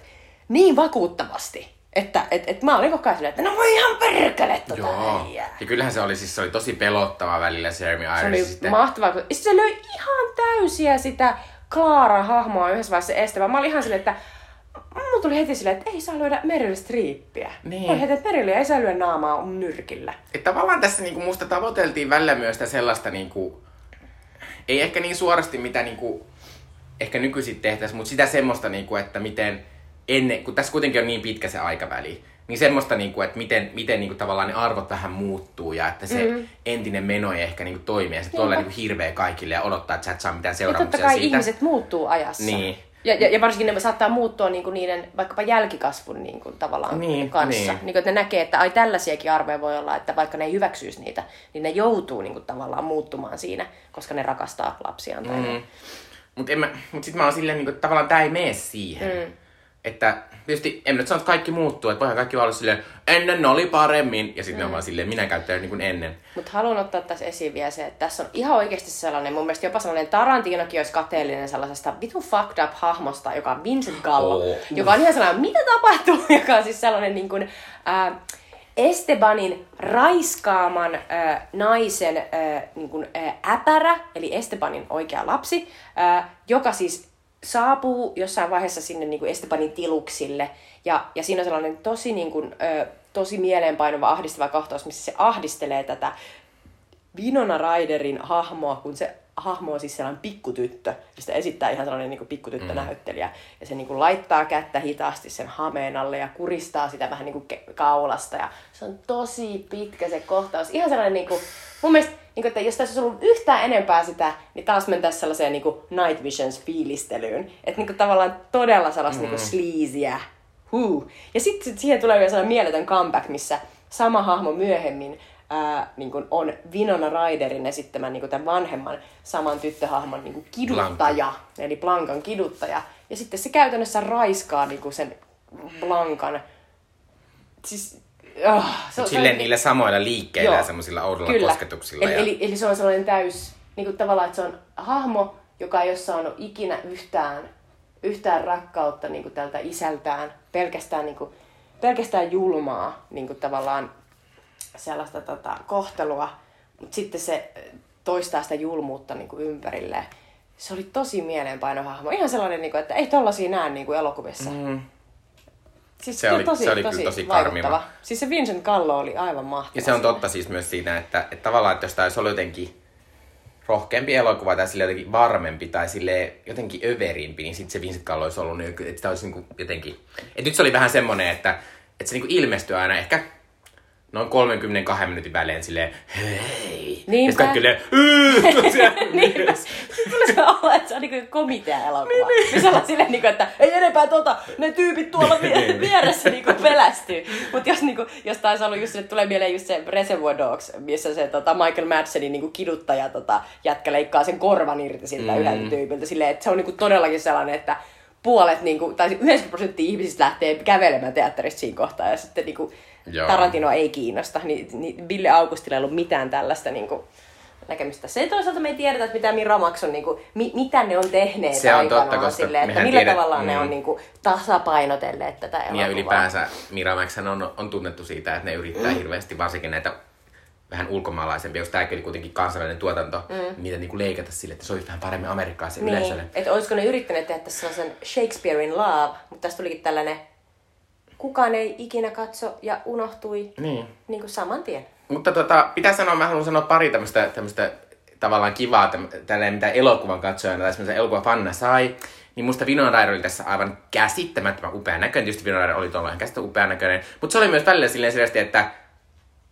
niin vakuuttavasti, että et, et mä olin koko ajan että no voi ihan perkele tota Joo. äijää. Ja kyllähän se oli, siis se oli tosi pelottava välillä Jeremy Irons. Se oli sitten... mahtavaa. kun- se löi ihan täysiä sitä Klaaran hahmoa yhdessä vaiheessa Esteban. Mä olin ihan silleen, että mulla tuli heti silleen, että ei saa lyödä Meryl Streepiä. Niin. Mä heti, että Meryl ei saa lyödä naamaa nyrkillä. Että tavallaan tässä niinku musta tavoiteltiin välillä myös sitä sellaista niinku, ei ehkä niin suorasti mitä niinku, ehkä nykyisin tehtäisiin, mutta sitä semmoista niinku, että miten ennen, kun tässä kuitenkin on niin pitkä se aikaväli, niin semmoista, niinku, että miten, miten niinku, tavallaan ne arvot vähän muuttuu ja että se Mhm. entinen meno ei ehkä niinku, toimi ja se tuolla niinku, hirveä kaikille ja odottaa, että sä et saa mitään Ja seuraamuksia totta kai siitä. ihmiset muuttuu ajassa. Niin. Ja, ja, ja varsinkin ne saattaa muuttua niinku niiden vaikkapa jälkikasvun niinku, tavallaan Niin, kanssa. niin. Niinku, että ne näkee, että ai tällaisiakin arvoja voi olla, että vaikka ne ei hyväksyisi niitä, niin ne joutuu niinku, tavallaan muuttumaan siinä, koska ne rakastaa lapsiaan. Tai Mm. Mutta mut sitten mä oon silleen, niinku, että tavallaan tää ei mene siihen. Mm. Että tietysti en nyt sano, että kaikki muuttuu, että voihan kaikki olla silleen, ennen ne oli paremmin, ja sitten mm. ne on vaan silleen, minä käyttäjän niin kuin ennen. Mutta haluan ottaa tässä esiin vielä se, että tässä on ihan oikeasti sellainen, mun mielestä jopa sellainen Tarantinokin olisi kateellinen sellaisesta vitun fucked up hahmosta, joka on Vincent Gallo, Oh. joka on ihan sellainen, mitä tapahtuu, [LAUGHS] joka on siis sellainen niin kuin, äh, Estebanin raiskaaman äh, naisen äh, niin kuin, äh, äpärä, eli Estebanin oikea lapsi, äh, joka siis saapuu jossain vaiheessa sinne niin kuin Estebanin tiluksille. Ja, ja siinä on sellainen tosi, niin kuin, ö, tosi mieleenpainuva, ahdistava kohtaus, missä se ahdistelee tätä Winona Ryderin hahmoa, kun se hahmo on siis sellainen pikkutyttö, ja sitä esittää ihan sellainen niin pikkutyttönäyttelijä, ja se niin kuin laittaa kättä hitaasti sen hameen alle ja kuristaa sitä vähän niin kuin kaulasta, ja se on tosi pitkä se kohtaus. Ihan sellainen, niin kuin, mun mielestä, niin kuin, että jos tässä olisi ollut yhtään enempää sitä, niin taas mentäisiin sellaiseen niin kuin Night Visions fiilistelyyn. Että niin kuin tavallaan todella sellaista mm. niin sleazyä. Huh. Ja sitten sit siihen tulee vielä sellainen mieletön comeback, missä sama hahmo myöhemmin ää, niin kuin on Winona Ryderin esittämän niin kuin tämän vanhemman saman tyttöhahmon niin kuin kiduttaja, eli Blankan kiduttaja. Ja sitten se käytännössä raiskaa niin kuin sen Blankan. Siis, oh, se, se silleen on- niillä samoilla liikkeillä Joo. ja semmoisilla oudolla Kyllä. kosketuksilla. Eli, ja... eli, eli se on sellainen täys, niin kuin tavallaan, että se on hahmo, joka ei ole saanut ikinä yhtään, yhtään rakkautta niin kuin tältä isältään, pelkästään, niin kuin, pelkästään julmaa niin kuin tavallaan sellaista tota, kohtelua, mutta sitten se toistaa sitä julmuutta niin kuin ympärille. Se oli tosi mieleenpainohahmo. Ihan sellainen, niin kuin, että ei tollasia näe niin kuin elokuvissa. Mm. Siis Se oli- se oli kyllä tosi karmiva. vaikuttava. Siis se Vincent Gallo oli aivan mahtava. Ja se on totta siis myös siinä, että, että tavallaan, että jos tämä olisi ollut jotenkin rohkeampi elokuva tai sille jotenkin varmempi tai sille jotenkin överimpi, niin sitten se Vincent Gallo olisi ollut, niin, että sitä olisi niinku jotenkin... Että nyt se oli vähän semmoinen, että, että se niinku ilmestyi aina ehkä noin 32 minuutin välein silleen, hei. Niinpä. Ja kaikki silleen, [LAUGHS] Niinpä. Tulee se olla, että se on niinku komitea-elokuva. Niin, Missä ollaan silleen, niinku, että ei enempää tota, ne tyypit tuolla vie- [LAUGHS] vieressä niinku pelästyy. Mutta jos, niinku, jos taisi ollut just, että tulee mieleen just se Reservoir Dogs, missä se tota, Michael Madsenin niinku kiduttaja tota, jätkä leikkaa sen korvan irti siltä mm. yhdeltä tyypiltä. Silleen, että se on niinku todellakin sellainen, että puolet, niinku, tai 90 prosenttia ihmisistä lähtee kävelemään teatterista siinä kohtaa, ja sitten niinku, Joo. Tarantino ei kiinnosta, niin, niin Ville Augustilla ei ollut mitään tällaista niinku, näkemistä. Se toisaalta me ei tiedetä, että mitä Miramax on, niinku, mi, mitä ne on tehneet Se on totta, koska silleen, että millä tiedät- tavalla ne mm. on niinku, tasapainotelleet tätä elokuvaa. Niin ja ylipäänsä Miramaxhan on, on tunnettu siitä, että ne yrittää mm. hirveästi varsinkin näitä vähän ulkomaalaisempia, jos tämäkin oli kuitenkin kansainvälinen tuotanto, mm. niitä niinku leikata sille, että se olisi vähän paremmin amerikkalaisen Niin, yleisölle. että olisiko ne yrittäneet tehdä tässä sellaisen Shakespeare in Love, mutta tästä tulikin tällainen, kukaan ei ikinä katso ja unohtui Niin. niin kuin saman tien. Mutta tota, pitää sanoa, mä haluan sanoa pari tämmöistä, tämmöistä tavallaan kivaa, tälleen, mitä elokuvan katsojana tai semmoisen elokuvan fanna sai. Niin musta Winona Ryder oli tässä aivan käsittämättömän upea näköinen. Tietysti Winona Ryder oli tuolla ihan käsittämätön upea näköinen. Mutta se oli myös välillä silleen selvästi, että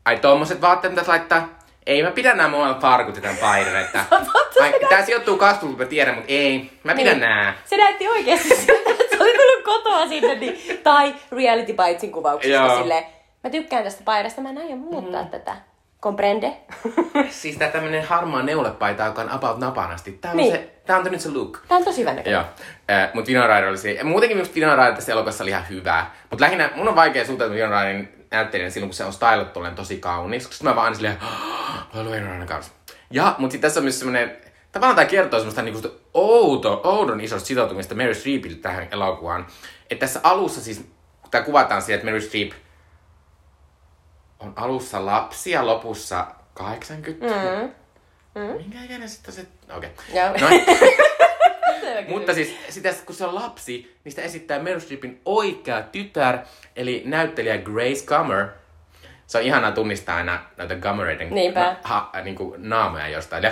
ai tommoset vaatteet pitäisi laittaa. Ei, mä pidän nämä mulla farkut ja tämän paidan, että [LAUGHS] ai, tää sijoittuu kasvuun, mä tiedän, mutta ei, mä pidän Niin. nää. Se näytti oikeasti siltä, että se oli tullut kotoa sinne, niin, tai Reality Bitesin kuvauksista Joo. silleen, mä tykkään tästä paidasta, mä en aio muuttaa mm. tätä. Comprende? [LAUGHS] Siis tää tämmönen harmaa neulepaita, joka on about napanasti. Tää on, Niin. se, tää on nyt se look. Tää on tosi hyvä näköinen. Joo, äh, mutta Winona Ryder oli se. Muutenkin minusta Winona Ryder tässä elokuvassa oli ihan hyvä. Mutta lähinnä mun on vaikea suhtautua Winona Ryderin näyttelijän silloin, kun se on stylattu tosi kaunis. Koska sit mä vaan aina silleen, [GASPS] "Oh, Winona Ryder kanssa. Ja, mutta sitten tässä on myös semmonen, tavallaan tämä kertoo semmoista niinku outo, oudon isosta sitoutumista Mary Streepiltä tähän elokuvaan. Että tässä alussa siis, tää kuvataan siihen, että Mary Streep on alussa lapsi ja lopussa 80. Mm. Mm. Minkä ikäinen sitten se... Okei. Okay. [LAUGHS] Selvä kysymys. Mutta siis sitä, kun se on lapsi, niin sitä esittää Meryl Streepin oikea tytär, eli näyttelijä Grace Gummer. Se on ihanaa tunnistaa aina näitä Gummereiden na, ha, niin kuin naamoja jostain. [GASPS] Ja,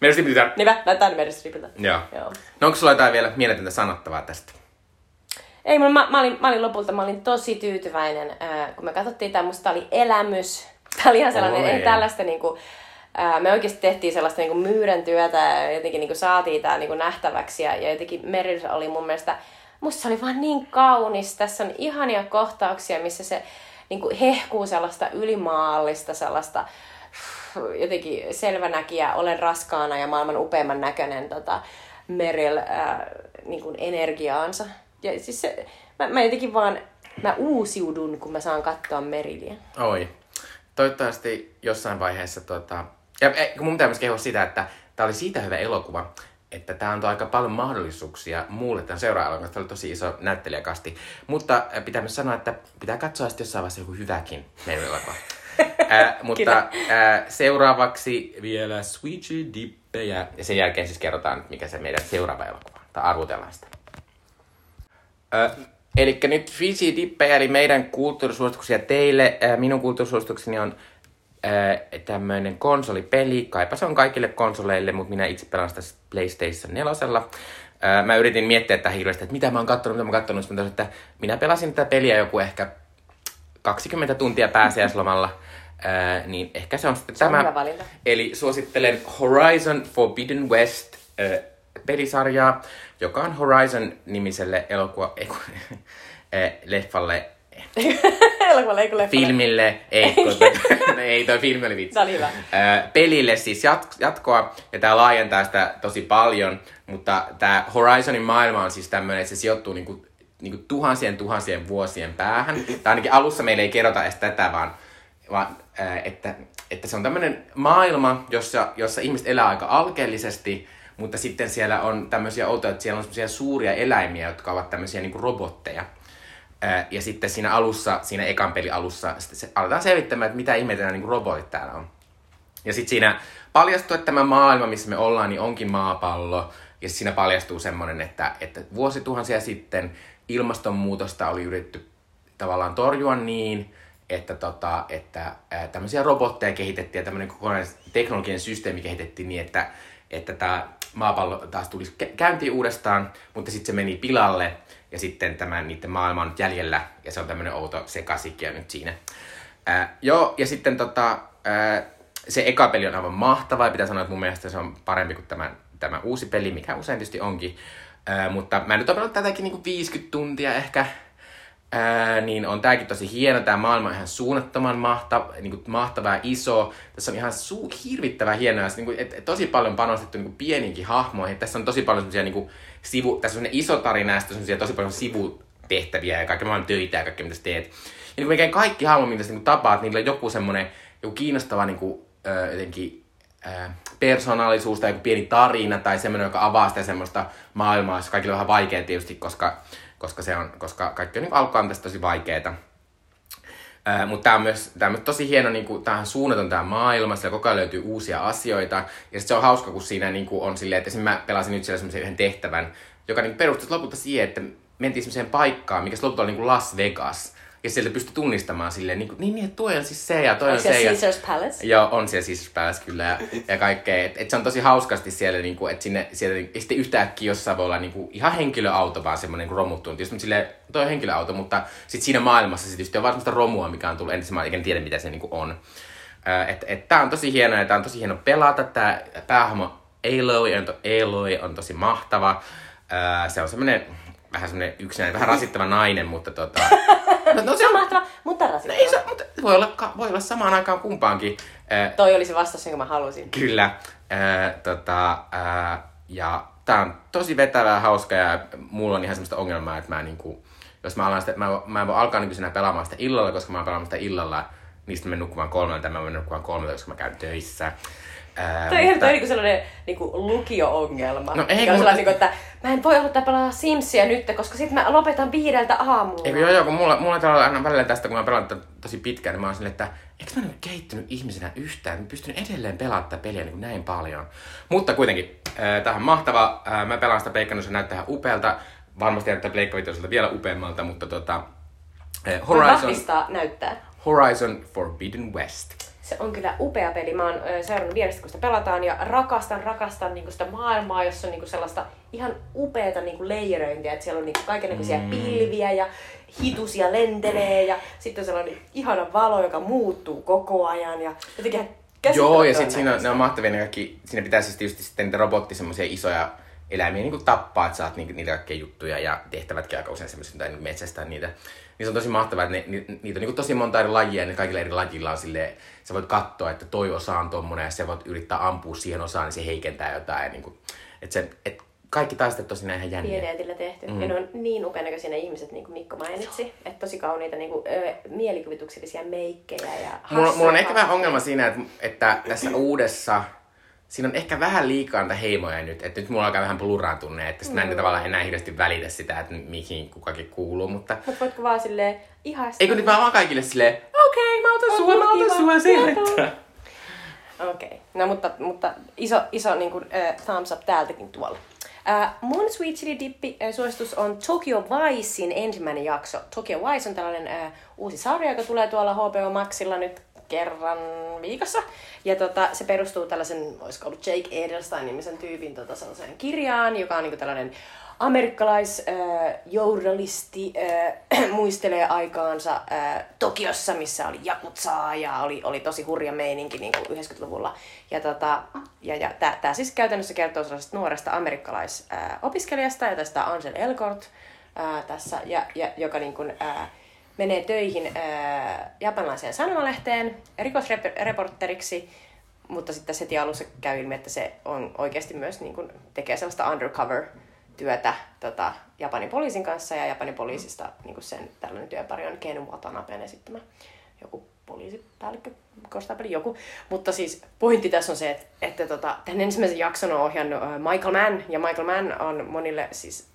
Meryl Streepin tytär! Niinpä, näyttää Meryl Streepiltä. Joo. Joo. No onko sulla jotain vielä mieletöntä sanottavaa tästä? Ei, mä, mä, mä, olin, mä olin lopulta mä olin tosi tyytyväinen, ää, kun me katsottiin tämä, musta oli elämys. Tää oli ihan sellainen, ei tällaista niinku, me oikeasti tehtiin sellaista niinku myyrän työtä ja jotenkin niinku saatiin tää niinku nähtäväksi ja, ja jotenkin Meryl oli mun mielestä, musta se oli vaan niin kaunis. Tässä on ihania kohtauksia, missä se niinku hehkuu sellaista ylimaallista, sellaista jotenkin selvänäkijä, olen raskaana ja maailman upeimman näköinen tota, Meryl ää, niin kuin energiaansa. Ja siis se, mä, mä jotenkin vaan, mä uusiudun, kun mä saan katsoa Meryliä. Oi. Toivottavasti jossain vaiheessa tota... Ja kun mun pitää myös kehua sitä, että tää oli siitä hyvä elokuva, että tämä antoi aika paljon mahdollisuuksia muulle tämän seuraavan Tämä oli tosi iso näyttelijäkasti. Mutta äh, pitää myös sanoa, että pitää katsoa sitten jossain vaiheessa joku hyväkin meidän elokuva. Äh, [LAUGHS] mutta äh, seuraavaksi vielä Sweetie Dippejä. Ja sen jälkeen siis kerrotaan, mikä se meidän seuraava elokuva on. Tai arvutellaan sitä. Ö, eli nyt Fiji Dippejä, eli meidän kulttuurisuosituksia teille. Ö, minun kulttuurisuositukseni on tämmöinen konsolipeli. Kaipa se on kaikille konsoleille, mutta minä itse pelaan sitä PlayStation 4. Ö, mä yritin miettiä tätä hirveästi, että mitä mä oon kattonut, mitä mä oon kattonut. Sitten mä totesin, että minä pelasin tätä peliä joku ehkä 20 tuntia pääsiäislomalla. Ö, niin ehkä se on sitten Se on tämä. hyvä valinta. Eli suosittelen Horizon Forbidden West äh, pelisarjaa, joka on Horizon-nimiselle elokuva, ei, kun, [LAUGHS] äh, leffalle, [LAUGHS] Elokuvalle, leffalle. filmille, ei, kun, [LAUGHS] ei toi filmi oli vitsi. Se oli hyvä. Äh, pelille siis jat- jatkoa, ja tämä laajentaa sitä tosi paljon, mutta tämä Horizonin maailma on siis tämmöinen, että se sijoittuu niinku, niinku tuhansien tuhansien vuosien päähän. Tai ainakin alussa meille ei kerrota edes tätä, vaan vaan ää, että, että se on tämmöinen maailma, jossa, jossa ihmiset elää aika alkeellisesti, mutta sitten siellä on tämmöisiä outoja, että siellä on semmoisia suuria eläimiä, jotka ovat tämmöisiä niin kuin robotteja. Ää, ja sitten siinä alussa, siinä ekan pelin alussa, se, aletaan selvittämään, että mitä ihmeitä nämä niin kuin robotit täällä on. Ja sitten siinä paljastuu, että tämä maailma, missä me ollaan, niin onkin maapallo. Ja siinä paljastuu semmoinen, että, että vuosituhansia sitten ilmastonmuutosta oli yritetty tavallaan torjua niin, että, tota, että ää, tämmöisiä robotteja kehitettiin ja tämmöinen kokonainen teknologinen systeemi kehitettiin niin, että, että tämä maapallo taas tulisi käyntiin uudestaan, mutta sitten se meni pilalle ja sitten tämä niiden maailma on nyt jäljellä ja se on tämmöinen outo sekasikia nyt siinä. Ää, joo, ja sitten tota, ää, se eka peli on aivan mahtava ja pitää sanoa, että mun mielestä se on parempi kuin tämä, tämä uusi peli, mikä usein tietysti onkin. Ää, mutta mä nyt pelannut tätäkin niin 50 tuntia ehkä, Ää, niin on tääkin tosi hieno. Tää maailma on ihan suunnattoman mahtava, niin kuin mahtava ja iso. Tässä on ihan su- hirvittävän hienoa. Niin kuin, et, et, tosi paljon panostettu niin kuin pieniinkin hahmoihin. Tässä on tosi paljon semmosia niin kuin, sivu... Tässä on iso tarina ja sitten tosi paljon sivutehtäviä ja kaikkea maailman töitä ja kaikkea, mitä sä teet. Ja niin kaikki hahmot, mitä sä niin tapaat, niillä on joku semmoinen joku kiinnostava niin kuin, ö, jotenkin persoonallisuus tai joku pieni tarina tai semmoinen, joka avaa sitä semmoista maailmaa, jossa kaikille on vähän vaikea tietysti, koska koska, se on, koska kaikki on niin alkuun tästä tosi vaikeeta. Äh, mutta tämä on, myös, tää on myös tosi hieno, niin kuin, tämähän suunnaton tämä maailma, siellä koko ajan löytyy uusia asioita. Ja se on hauska, kun siinä niin kuin, on silleen, että esimerkiksi mä pelasin nyt siellä semmoisen yhden tehtävän, joka niin perustuu lopulta siihen, että mentiin semmoiseen paikkaan, mikä lopulta oli niin kuin Las Vegas. Ja sieltä pystyi tunnistamaan silleen, niin, kuin, niin, niin, että tuo on siis se ja toi on, on se. Caesar's Palace? Joo, on siellä Caesar's Palace kyllä ja, ja kaikkea. Et, et se on tosi hauskasti siellä, niin kuin, että sinne, siellä, ja sitten yhtäkkiä jossain voi olla niin kuin, ihan henkilöauto vaan semmoinen niin romuttunut. Just silleen, toi on henkilöauto, mutta sitten siinä maailmassa se tietysti on vaan semmoista romua, mikä on tullut, en, mä en tiedä mitä se niin kuin on. Että et, tää on tosi hienoa ja tää on tosi hieno pelata. Tää päähahmo Aloy on, to, Aloy on tosi mahtava. se on semmoinen vähän semmoinen yksinäinen, vähän rasittava nainen, mutta tota... [LAUGHS] No, no se on mahtava, mutta rasittava. Ei se, mutta voi olla, voi olla samaan aikaan kumpaankin. Äh, Toi oli se vastaus, jonka mä halusin. Kyllä. Äh, tota, äh, ja tää on tosi vetävää, hauska ja mulla on ihan semmoista ongelmaa, että mä niinku, jos mä alan sitä, mä, mä en voi alkaa nykyisenä pelaamaan sitä illalla, koska mä oon pelaamaan sitä illalla, niistä mä nukkumaan kolmelta, mä menen nukkumaan kolmelta, koska mä käyn töissä. Ää, Toi mutta... on niin sellainen niin kuin lukio-ongelma. No ei, mutta... niin kuin, että mä en voi aloittaa pelaa Simsia nyt, koska sitten mä lopetan viideltä aamulla. Eikö joo, joo, kun mulla, mulla on aina välillä tästä, kun mä pelaan tosi pitkään, niin mä oon silleen, että eikö mä nyt kehittynyt ihmisenä yhtään, mä pystyn edelleen pelaamaan tätä peliä niin kuin näin paljon. Mutta kuitenkin, äh, tähän mahtava, äh, mä pelaan sitä Pleikka, se näyttää ihan upealta. Varmasti näyttää Pleikka vielä upeammalta, mutta tota... Äh, Horizon... näyttää. Horizon Forbidden West se on kyllä upea peli. Mä oon seurannut vierestä, kun sitä pelataan ja rakastan, rakastan niin sitä maailmaa, jossa on niin sellaista ihan upeata niin leijeröintiä, että siellä on niin kaikenlaisia mm. pilviä ja hitusia lentelee ja sitten on sellainen ihana valo, joka muuttuu koko ajan ja jotenkin Joo, ja sitten siinä on, ne on mahtavia ne kaikki, siinä pitää siis tietysti sitten niitä robotti semmoisia isoja eläimiä niin tappaa, että saat niitä, niitä kaikkia juttuja ja tehtävätkin aika usein semmoisia, tai niin metsästää niitä niin se on tosi mahtavaa, että ne, ni, niitä on niin tosi monta eri lajia, ja ne kaikilla eri lajilla on silleen, sä voit katsoa, että toi osa on tommonen, ja sä voit yrittää ampua siihen osaan, niin se heikentää jotain. Niin kuin, että se, et kaikki taisteet tosi ihan jänniä. Pieneetillä tehty. Mm. Ja ne on niin upeanäköisiä ne ihmiset, niin kuin Mikko mainitsi. Että tosi kauniita niin kuin, ö, mielikuvituksellisia meikkejä ja mulla, mulla on ehkä vähän ongelma siinä, että, että tässä uudessa siinä on ehkä vähän liikaa niitä heimoja nyt, että nyt mulla alkaa vähän pluraantunne, että sitten mm. tavallaan enää hirveästi välitä sitä, että mihin kukakin kuuluu, mutta... Mutta voitko vaan silleen ihastaa? Eikö nyt vaan kaikille silleen, otan sua, mä otan sua sille. Okei, okay. no mutta, mutta iso, iso niin kuin, uh, thumbs up täältäkin tuolla. Uh, mun Sweet Chili Dippi uh, suositus on Tokyo Vicein ensimmäinen jakso. Tokyo Vice on tällainen uh, uusi sarja, joka tulee tuolla HBO Maxilla nyt kerran viikossa. Ja tota, se perustuu tällaisen, olisiko ollut Jake Edelstein-nimisen tyypin tota, sellaiseen kirjaan, joka on niinku tällainen amerikkalaisjournalisti äh, [CLEARS THROAT] äh, muistelee aikaansa äh, Tokiossa, missä oli jakutsaa ja oli, oli tosi hurja meininki niin 90-luvulla. Ja, tota, ja, ja tämä siis käytännössä kertoo sellaisesta nuoresta amerikkalaisopiskelijasta, äh, ja tästä Ansel Elgort äh, tässä, ja, ja, joka niin kuin, äh, menee töihin ää, japanilaiseen sanomalehteen rikosreporteriksi, mutta sitten heti alussa käy ilmi, että se on oikeasti myös niin kuin, tekee sellaista undercover-työtä tota, Japanin poliisin kanssa, ja Japanin poliisista niin sen tällainen työpari on Ken Watanaben esittämä. joku poliisipäällikkö, konstaapeli, joku. Mutta siis pointti tässä on se, että, että tota, tämän ensimmäisen jakson on ohjannut äh, Michael Mann, ja Michael Mann on monille siis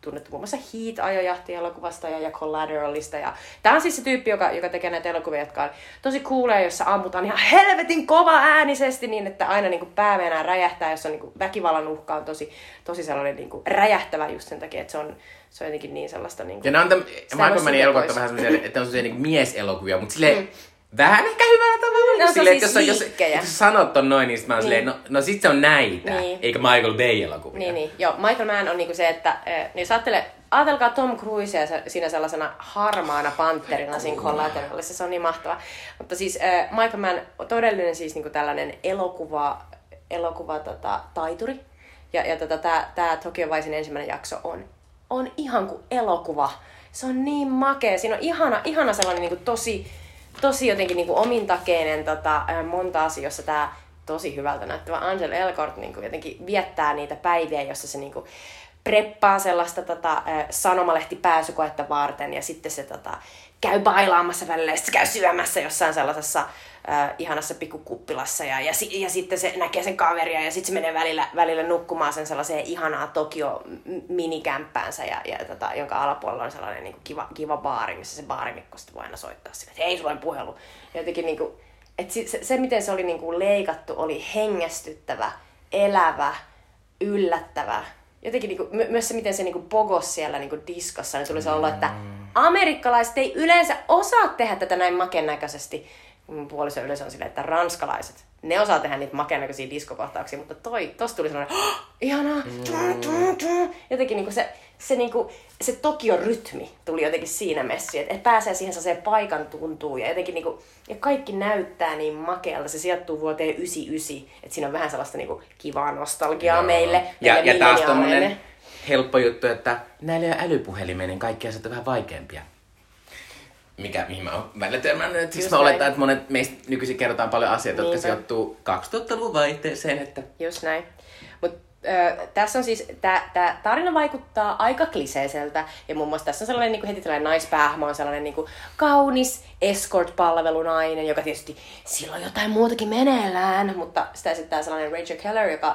tunnettu muun muassa Heat-ajojahti-elokuvasta ja, ja Collateralista. Ja tämä on siis se tyyppi, joka, joka tekee näitä elokuvia, jotka on tosi cooleja, jossa ammutaan ihan helvetin kova äänisesti niin, että aina niin päämeenä räjähtää, jossa on niin kuin väkivallan uhka on tosi, tosi sellainen niin kuin räjähtävä just sen takia, että se on, se on jotenkin niin sellaista... Niin kuin, ja nämä on tämän, Michael Mannin elokuvat vähän sellaisia, että on sellaisia niin mieselokuvia, mutta silleen, mm vähän ehkä hyvällä tavalla. No, silleen, siis jos, jos, jos, sanot on noin, niin mä oon niin. silleen, no, no sit se on näitä, niin. eikä Michael Bay-elokuvia. Niin, niin. Joo, Michael Mann on niinku se, että niin jos ajattelee, ajatelkaa Tom Cruisea siinä sellaisena harmaana panterina siinä Collateralissa, se on niin mahtava. Mutta siis äh, Michael Mann todellinen siis niinku tällainen elokuva, elokuva tota, taituri. Ja, ja tota, tämä tää Tokyo Vicein ensimmäinen jakso on, on ihan kuin elokuva. Se on niin makea. Siinä on ihana, ihana sellainen niinku tosi tosi jotenkin niin kuin omintakeinen tota, monta asioissa tämä tosi hyvältä näyttävä Angel Elgort niin kuin jotenkin viettää niitä päiviä, jossa se niin kuin preppaa sellaista tota, sanomalehtipääsykoetta varten ja sitten se tota, käy bailaamassa välillä sitten käy syömässä jossain sellaisessa äh, ihanassa pikkukuppilassa ja, ja, ja sitten se näkee sen kaveria ja sitten se menee välillä, välillä nukkumaan sen sellaiseen ihanaa Tokio minikämppäänsä ja, ja tota, jonka alapuolella on sellainen niin kuin kiva, kiva baari, missä se baarimikko sitten voi aina soittaa sille, että hei, sulla on puhelu. Jotenkin niin kuin, että se, se, se, miten se oli niin kuin leikattu, oli hengästyttävä, elävä, yllättävä. Jotenkin niin kuin, my, myös se, miten se niin kuin pogos siellä niin kuin diskossa, niin tuli se olla, että amerikkalaiset ei yleensä osaa tehdä tätä näin makennäköisesti. Mun puoliso yleensä on silleen, että ranskalaiset, ne osaa tehdä niitä makeenäköisiä diskokohtauksia, mutta toi, tosta tuli sellainen, oh, ihanaa, mm. jotenkin niinku se, se, niinku, se Tokion rytmi tuli jotenkin siinä messiin, että et pääsee siihen se paikan tuntuu ja jotenkin niinku, ja kaikki näyttää niin makealta, se sijoittuu vuoteen 99, että siinä on vähän sellaista niinku kivaa nostalgiaa Joo. meille. Ja, ja taas tommonen helppo juttu, että näillä ei älypuhelimeen, niin kaikki asiat on vähän vaikeampia mikä, mihin mä oon välillä törmännyt. Siis mä oletan, että monet meistä nykyisin kerrotaan paljon asioita, Niinpä. jotka sijoittuu 2000-luvun vaihteeseen. Että... Just näin. Mut, ö, tässä on siis, tämä tarina vaikuttaa aika kliseiseltä. Ja muun muassa tässä on sellainen niin kuin heti tällainen naispäähmä, on sellainen niin kuin kaunis escort-palvelunainen, joka tietysti silloin jotain muutakin meneillään. Mutta sitä esittää sellainen Rachel Keller, joka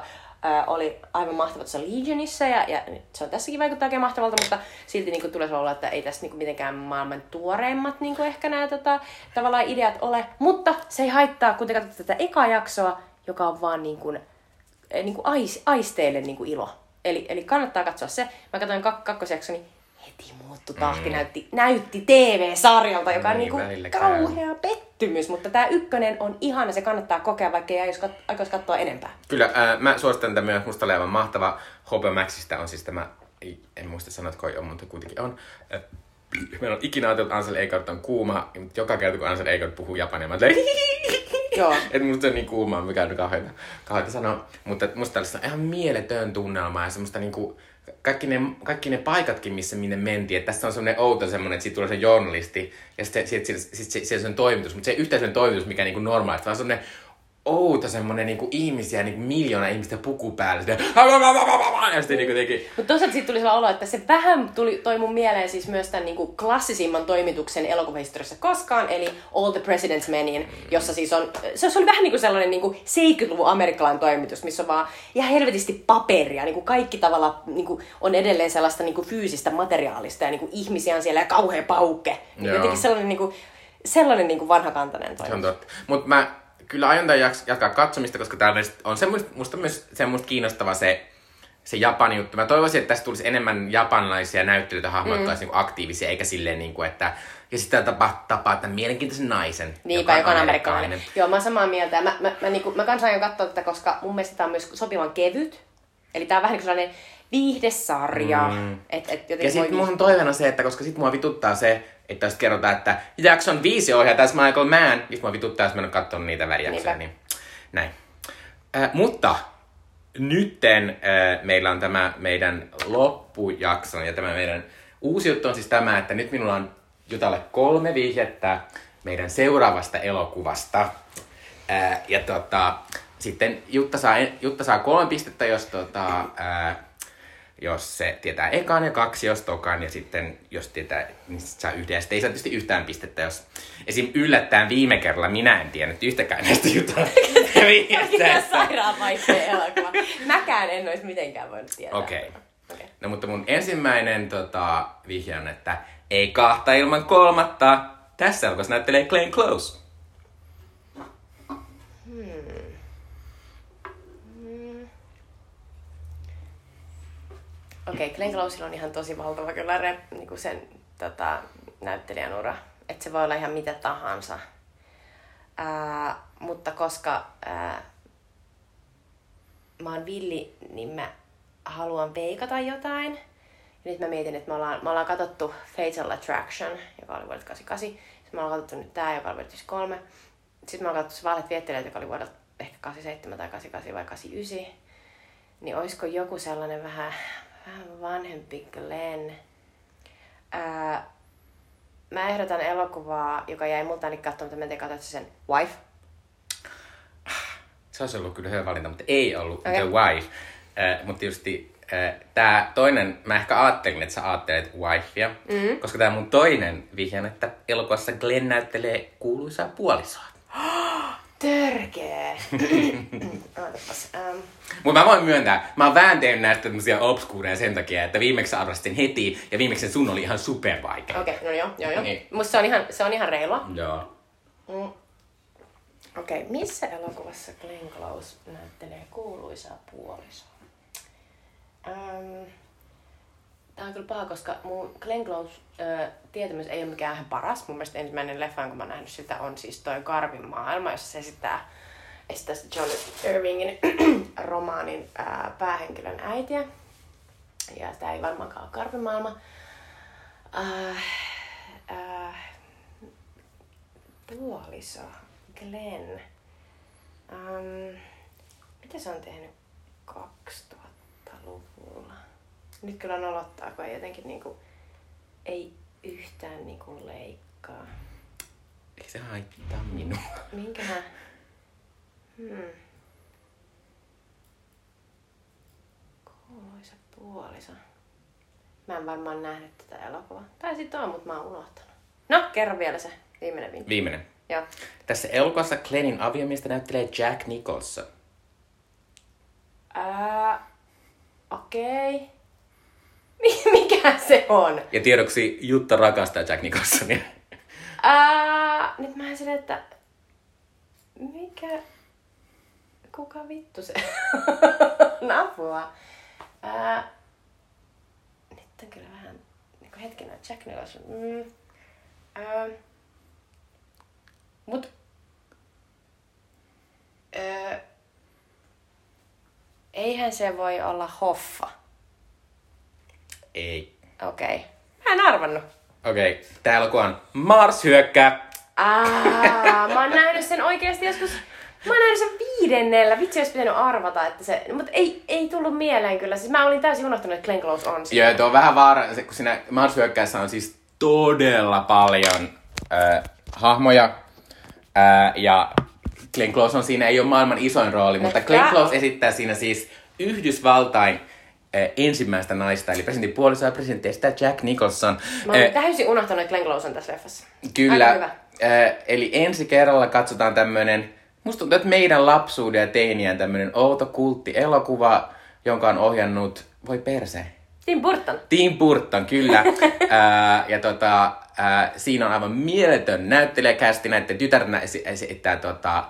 äh, oli aivan mahtava tuossa Legionissa ja, ja se on tässäkin vaikuttaa oikein mahtavalta, mutta silti niin kuin, tulee olla, että ei tässä niin kuin, mitenkään maailman tuoreimmat niin kuin, ehkä nämä tota, tavallaan ideat ole. Mutta se ei haittaa, kun te katsotte tätä ekaa jaksoa, joka on vaan niin kuin, niin kuin ais, aisteille niin kuin ilo. Eli, eli kannattaa katsoa se. Mä katsoin kak- kakkosjaksoni, heti muuttu tahti, mm. näytti, näytti TV-sarjalta, joka niin, on niin kuin kauhea pettymys, mutta tämä ykkönen on ihana, se kannattaa kokea, vaikka ei aikoisi kat- katsoa enempää. Kyllä, äh, mä suosittelen tätä myös, musta olevan mahtava. HBO Maxista on siis tämä, en muista sanotko on, mutta kuitenkin on. Äh, Meillä on ikinä ajatellut, että Ansel Eikart on kuuma, mutta joka kerta kun Ansel Eikart puhuu japania, mä [LAUGHS] [LAUGHS] Että musta se on niin kuumaa, mikä on kauheita, kauheita sanoa. Mutta musta tällaista ihan mieletön tunnelma ja semmoista niinku, kaikki ne, kaikki ne paikatkin, missä minne mentiin. Että tässä on semmoinen outo semmoinen, että siitä tulee se journalisti ja sitten sit, sit, sit, sit, sit, se on toimitus. Mutta se ei yhtään toimitus, mikä niinku normaalisti, vaan semmoinen outo semmonen niinku ihmisiä, niinku miljoona ihmistä puku päällä. Sitten, ja sitten niinku teki... Mutta toisaalta siitä tuli sellainen olo, että se vähän tuli, toi mun mieleen siis myös tämän niinku klassisimman toimituksen elokuvahistoriassa koskaan, eli All the President's Menin, jossa siis on, se, oli vähän niinku sellainen niinku 70-luvun amerikkalainen toimitus, missä on vaan ihan helvetisti paperia, niinku kaikki tavalla niinku on edelleen sellaista niinku fyysistä materiaalista ja niinku ihmisiä on siellä ja kauhea paukke. Niin jotenkin sellainen niinku, sellainen niinku vanhakantainen toimitus. Se on totta. Mutta mä kyllä aion jatkaa katsomista, koska täällä on semmoista, musta myös semmoista kiinnostava se, se Japani juttu. Mä toivoisin, että tässä tulisi enemmän japanilaisia näyttelyitä hahmoja, mm. niin aktiivisia, eikä silleen, niin kuin, että ja sitten tapaa, tapaa tämän mielenkiintoisen naisen, Niinpä, joka on amerikkalainen. Joo, mä oon samaa mieltä. Mä, mä, mä, niin kuin, mä kans aion katsoa tätä, koska mun mielestä tämä on myös sopivan kevyt. Eli tää on vähän niin kuin sellainen viihdesarja. Mm. Et, et ja sitten mun toiveena se, että koska sit mua vituttaa se, että jos kerrotaan, että jakson viisi ohjaa tässä Michael Mann, niin mua vituttaa, jos mä en katsoa niitä välijaksoja. Niin, näin. Äh, mutta nytten äh, meillä on tämä meidän loppujakson ja tämä meidän uusi juttu on siis tämä, että nyt minulla on Jutalle kolme vihjettä meidän seuraavasta elokuvasta. Äh, ja tota, sitten Jutta saa, Jutta saa kolme pistettä, jos tota, äh, jos se tietää ekan ja kaksi, jos tokan, ja sitten jos tietää, niin sit saa yhden. Ja sitten ei saa tietysti yhtään pistettä, jos esim. yllättäen viime kerralla minä en tiennyt yhtäkään näistä [LAUGHS] Mikä jutuista. sairaan vaikea elokuva. Mäkään en olisi mitenkään voinut tietää. Okei. Okay. Okei. No mutta mun ensimmäinen tota, vihje on, että ei kahta ilman kolmatta. Tässä elokuvassa näyttelee Glenn Close. Okei, okay, Glenn Closella on ihan tosi valtava kyllä rep, niin sen tota, näyttelijän ura. Että se voi olla ihan mitä tahansa. Ää, mutta koska ää, mä oon villi, niin mä haluan veikata jotain. Ja nyt mä mietin, että me ollaan, me ollaan katsottu Fatal Attraction, joka oli vuodelta 88. Sitten me ollaan katsottu nyt tää, joka oli vuodelta 93. Sitten me ollaan katsottu Valet viettelijät, joka oli vuodelta ehkä 87 tai 88 vai 89. Niin olisiko joku sellainen vähän, vähän vanhempi Glenn? Ää, mä ehdotan elokuvaa, joka jäi multa ainakin katsomatta. Mä en tiedä, sen Wife? Se olisi ollut kyllä hyvä valinta, mutta ei ollut Okei. The Wife. Äh, mutta tietysti äh, tämä toinen, mä ehkä ajattelin, että sä ajattelet Wifea, mm-hmm. koska tämä mun toinen vihje on, että elokuvassa Glenn näyttelee kuuluisaa puolisoa. [GASPS] Törkeä! [LAUGHS] Ootapas. Ähm, Mutta mä voin myöntää, mä oon vähän tehnyt näistä tämmöisiä obskuureja sen takia, että viimeksi arvastin heti ja viimeksi sun oli ihan super vaikea. Okei, okay, no joo, joo, joo. Niin. Musta se on ihan, se on ihan reilua. Joo. Mm. Okei, okay, missä elokuvassa Glenn Close näyttelee kuuluisaa puolisoa? Ähm, Tää on kyllä paha, koska mun Glenn Close äh, tietämys ei ole mikään paras. Mun mielestä ensimmäinen leffa, kun mä oon nähnyt sitä, on siis toi Karvin maailma, jossa se esittää, esittää John Irvingin [CLEARS THROAT] romaanin äh, päähenkilön äitiä. Ja tämä ei varmaankaan ole Karvin maailma. Äh, äh, puoliso, Glenn. Um, mitä se on tehnyt 2000-luvulla? Nyt kyllä nolottaa, kun ei jotenkin niinku, ei yhtään niinku leikkaa. Ei se haittaa minua. Minkähän? Hmm. Kuuluisa puoliso. Mä en varmaan nähnyt tätä elokuvaa. Tai sitten on, mutta mä oon unohtanut. No, kerro vielä se viimeinen vinkki. Viimeinen. Joo. Tässä elokuvassa Glennin aviomiestä näyttelee Jack Nicholson. Ää, okei. Mi- [LAUGHS] Mikä se on? Ja tiedoksi Jutta rakastaa Jack Nicholsonia. Ää, nyt mä en sille, että... Mikä... Kuka vittu se Napua. [LAUGHS] Ää, nyt on kyllä vähän... Niin kuin hetkinen, Jack Nicholson. Mm. Ää, mut... Ää, eihän se voi olla Hoffa. Ei. Okei. Okay. Mä en arvannut. Okei, okay. tää elokuva on Mars hyökkää. Aa, [LAUGHS] mä oon nähnyt sen oikeasti joskus... Mä oon nähnyt sen viidennellä. Vitsi, olisi pitänyt arvata, että se... Mutta ei, ei tullut mieleen kyllä. Siis mä olin täysin unohtanut, että Glenn Close on siinä. Joo, tuo on vähän vaara, se, kun siinä Mars hyökkäässä on siis todella paljon äh, hahmoja. Äh, ja Glenn Close on siinä, ei ole maailman isoin rooli, mutta Glenn Close esittää siinä siis Yhdysvaltain ensimmäistä naista, eli presidentin puolisoa ja presidenttiä Jack Nicholson. Mä olin Äh, täysin unohtanut, että Glenn Close on tässä leffassa. Kyllä. Aika hyvä. Äh, eli ensi kerralla katsotaan tämmönen, musta tuntuu, että meidän lapsuuden ja teinien tämmönen outo kultti-elokuva, jonka on ohjannut, voi perse, Tim Burton. Tim Burton, kyllä. ää, [LAUGHS] ja tota, ää, siinä on aivan mieletön näyttelijäkästi. Näiden tytärnä esi- esittää tota,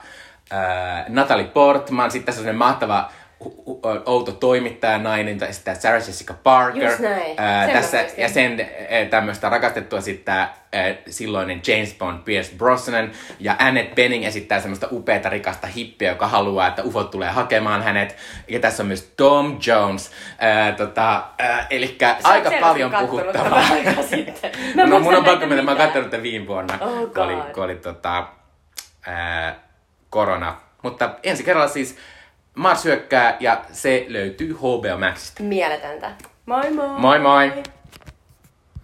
ää, Natalie Portman. Sitten tässä on mahtava outo toimittaja nainen, jota esittää Sarah Jessica Parker. Just näin. Ää, Sen tässä, ja sen tämmöistä rakastettua esittää ää, silloinen James Bond Pierce Brosnan. Ja Annette Bening esittää semmoista upeata rikasta hippiä, joka haluaa, että ufot tulee hakemaan hänet. Ja tässä on myös Tom Jones. Ää, tota, ää, elikkä Sä aika paljon puhuttavaa. [LAUGHS] tätä sitten. [LAUGHS] Mä no mun on pakko mennä, mä oon katsonut tämän viime vuonna, Oh kun oli, kun oli tota, ää, korona. Mutta ensi kerralla siis Mars hyökkää ja se löytyy HBO Maxista. Mieletöntä. Moi moi! Moi moi!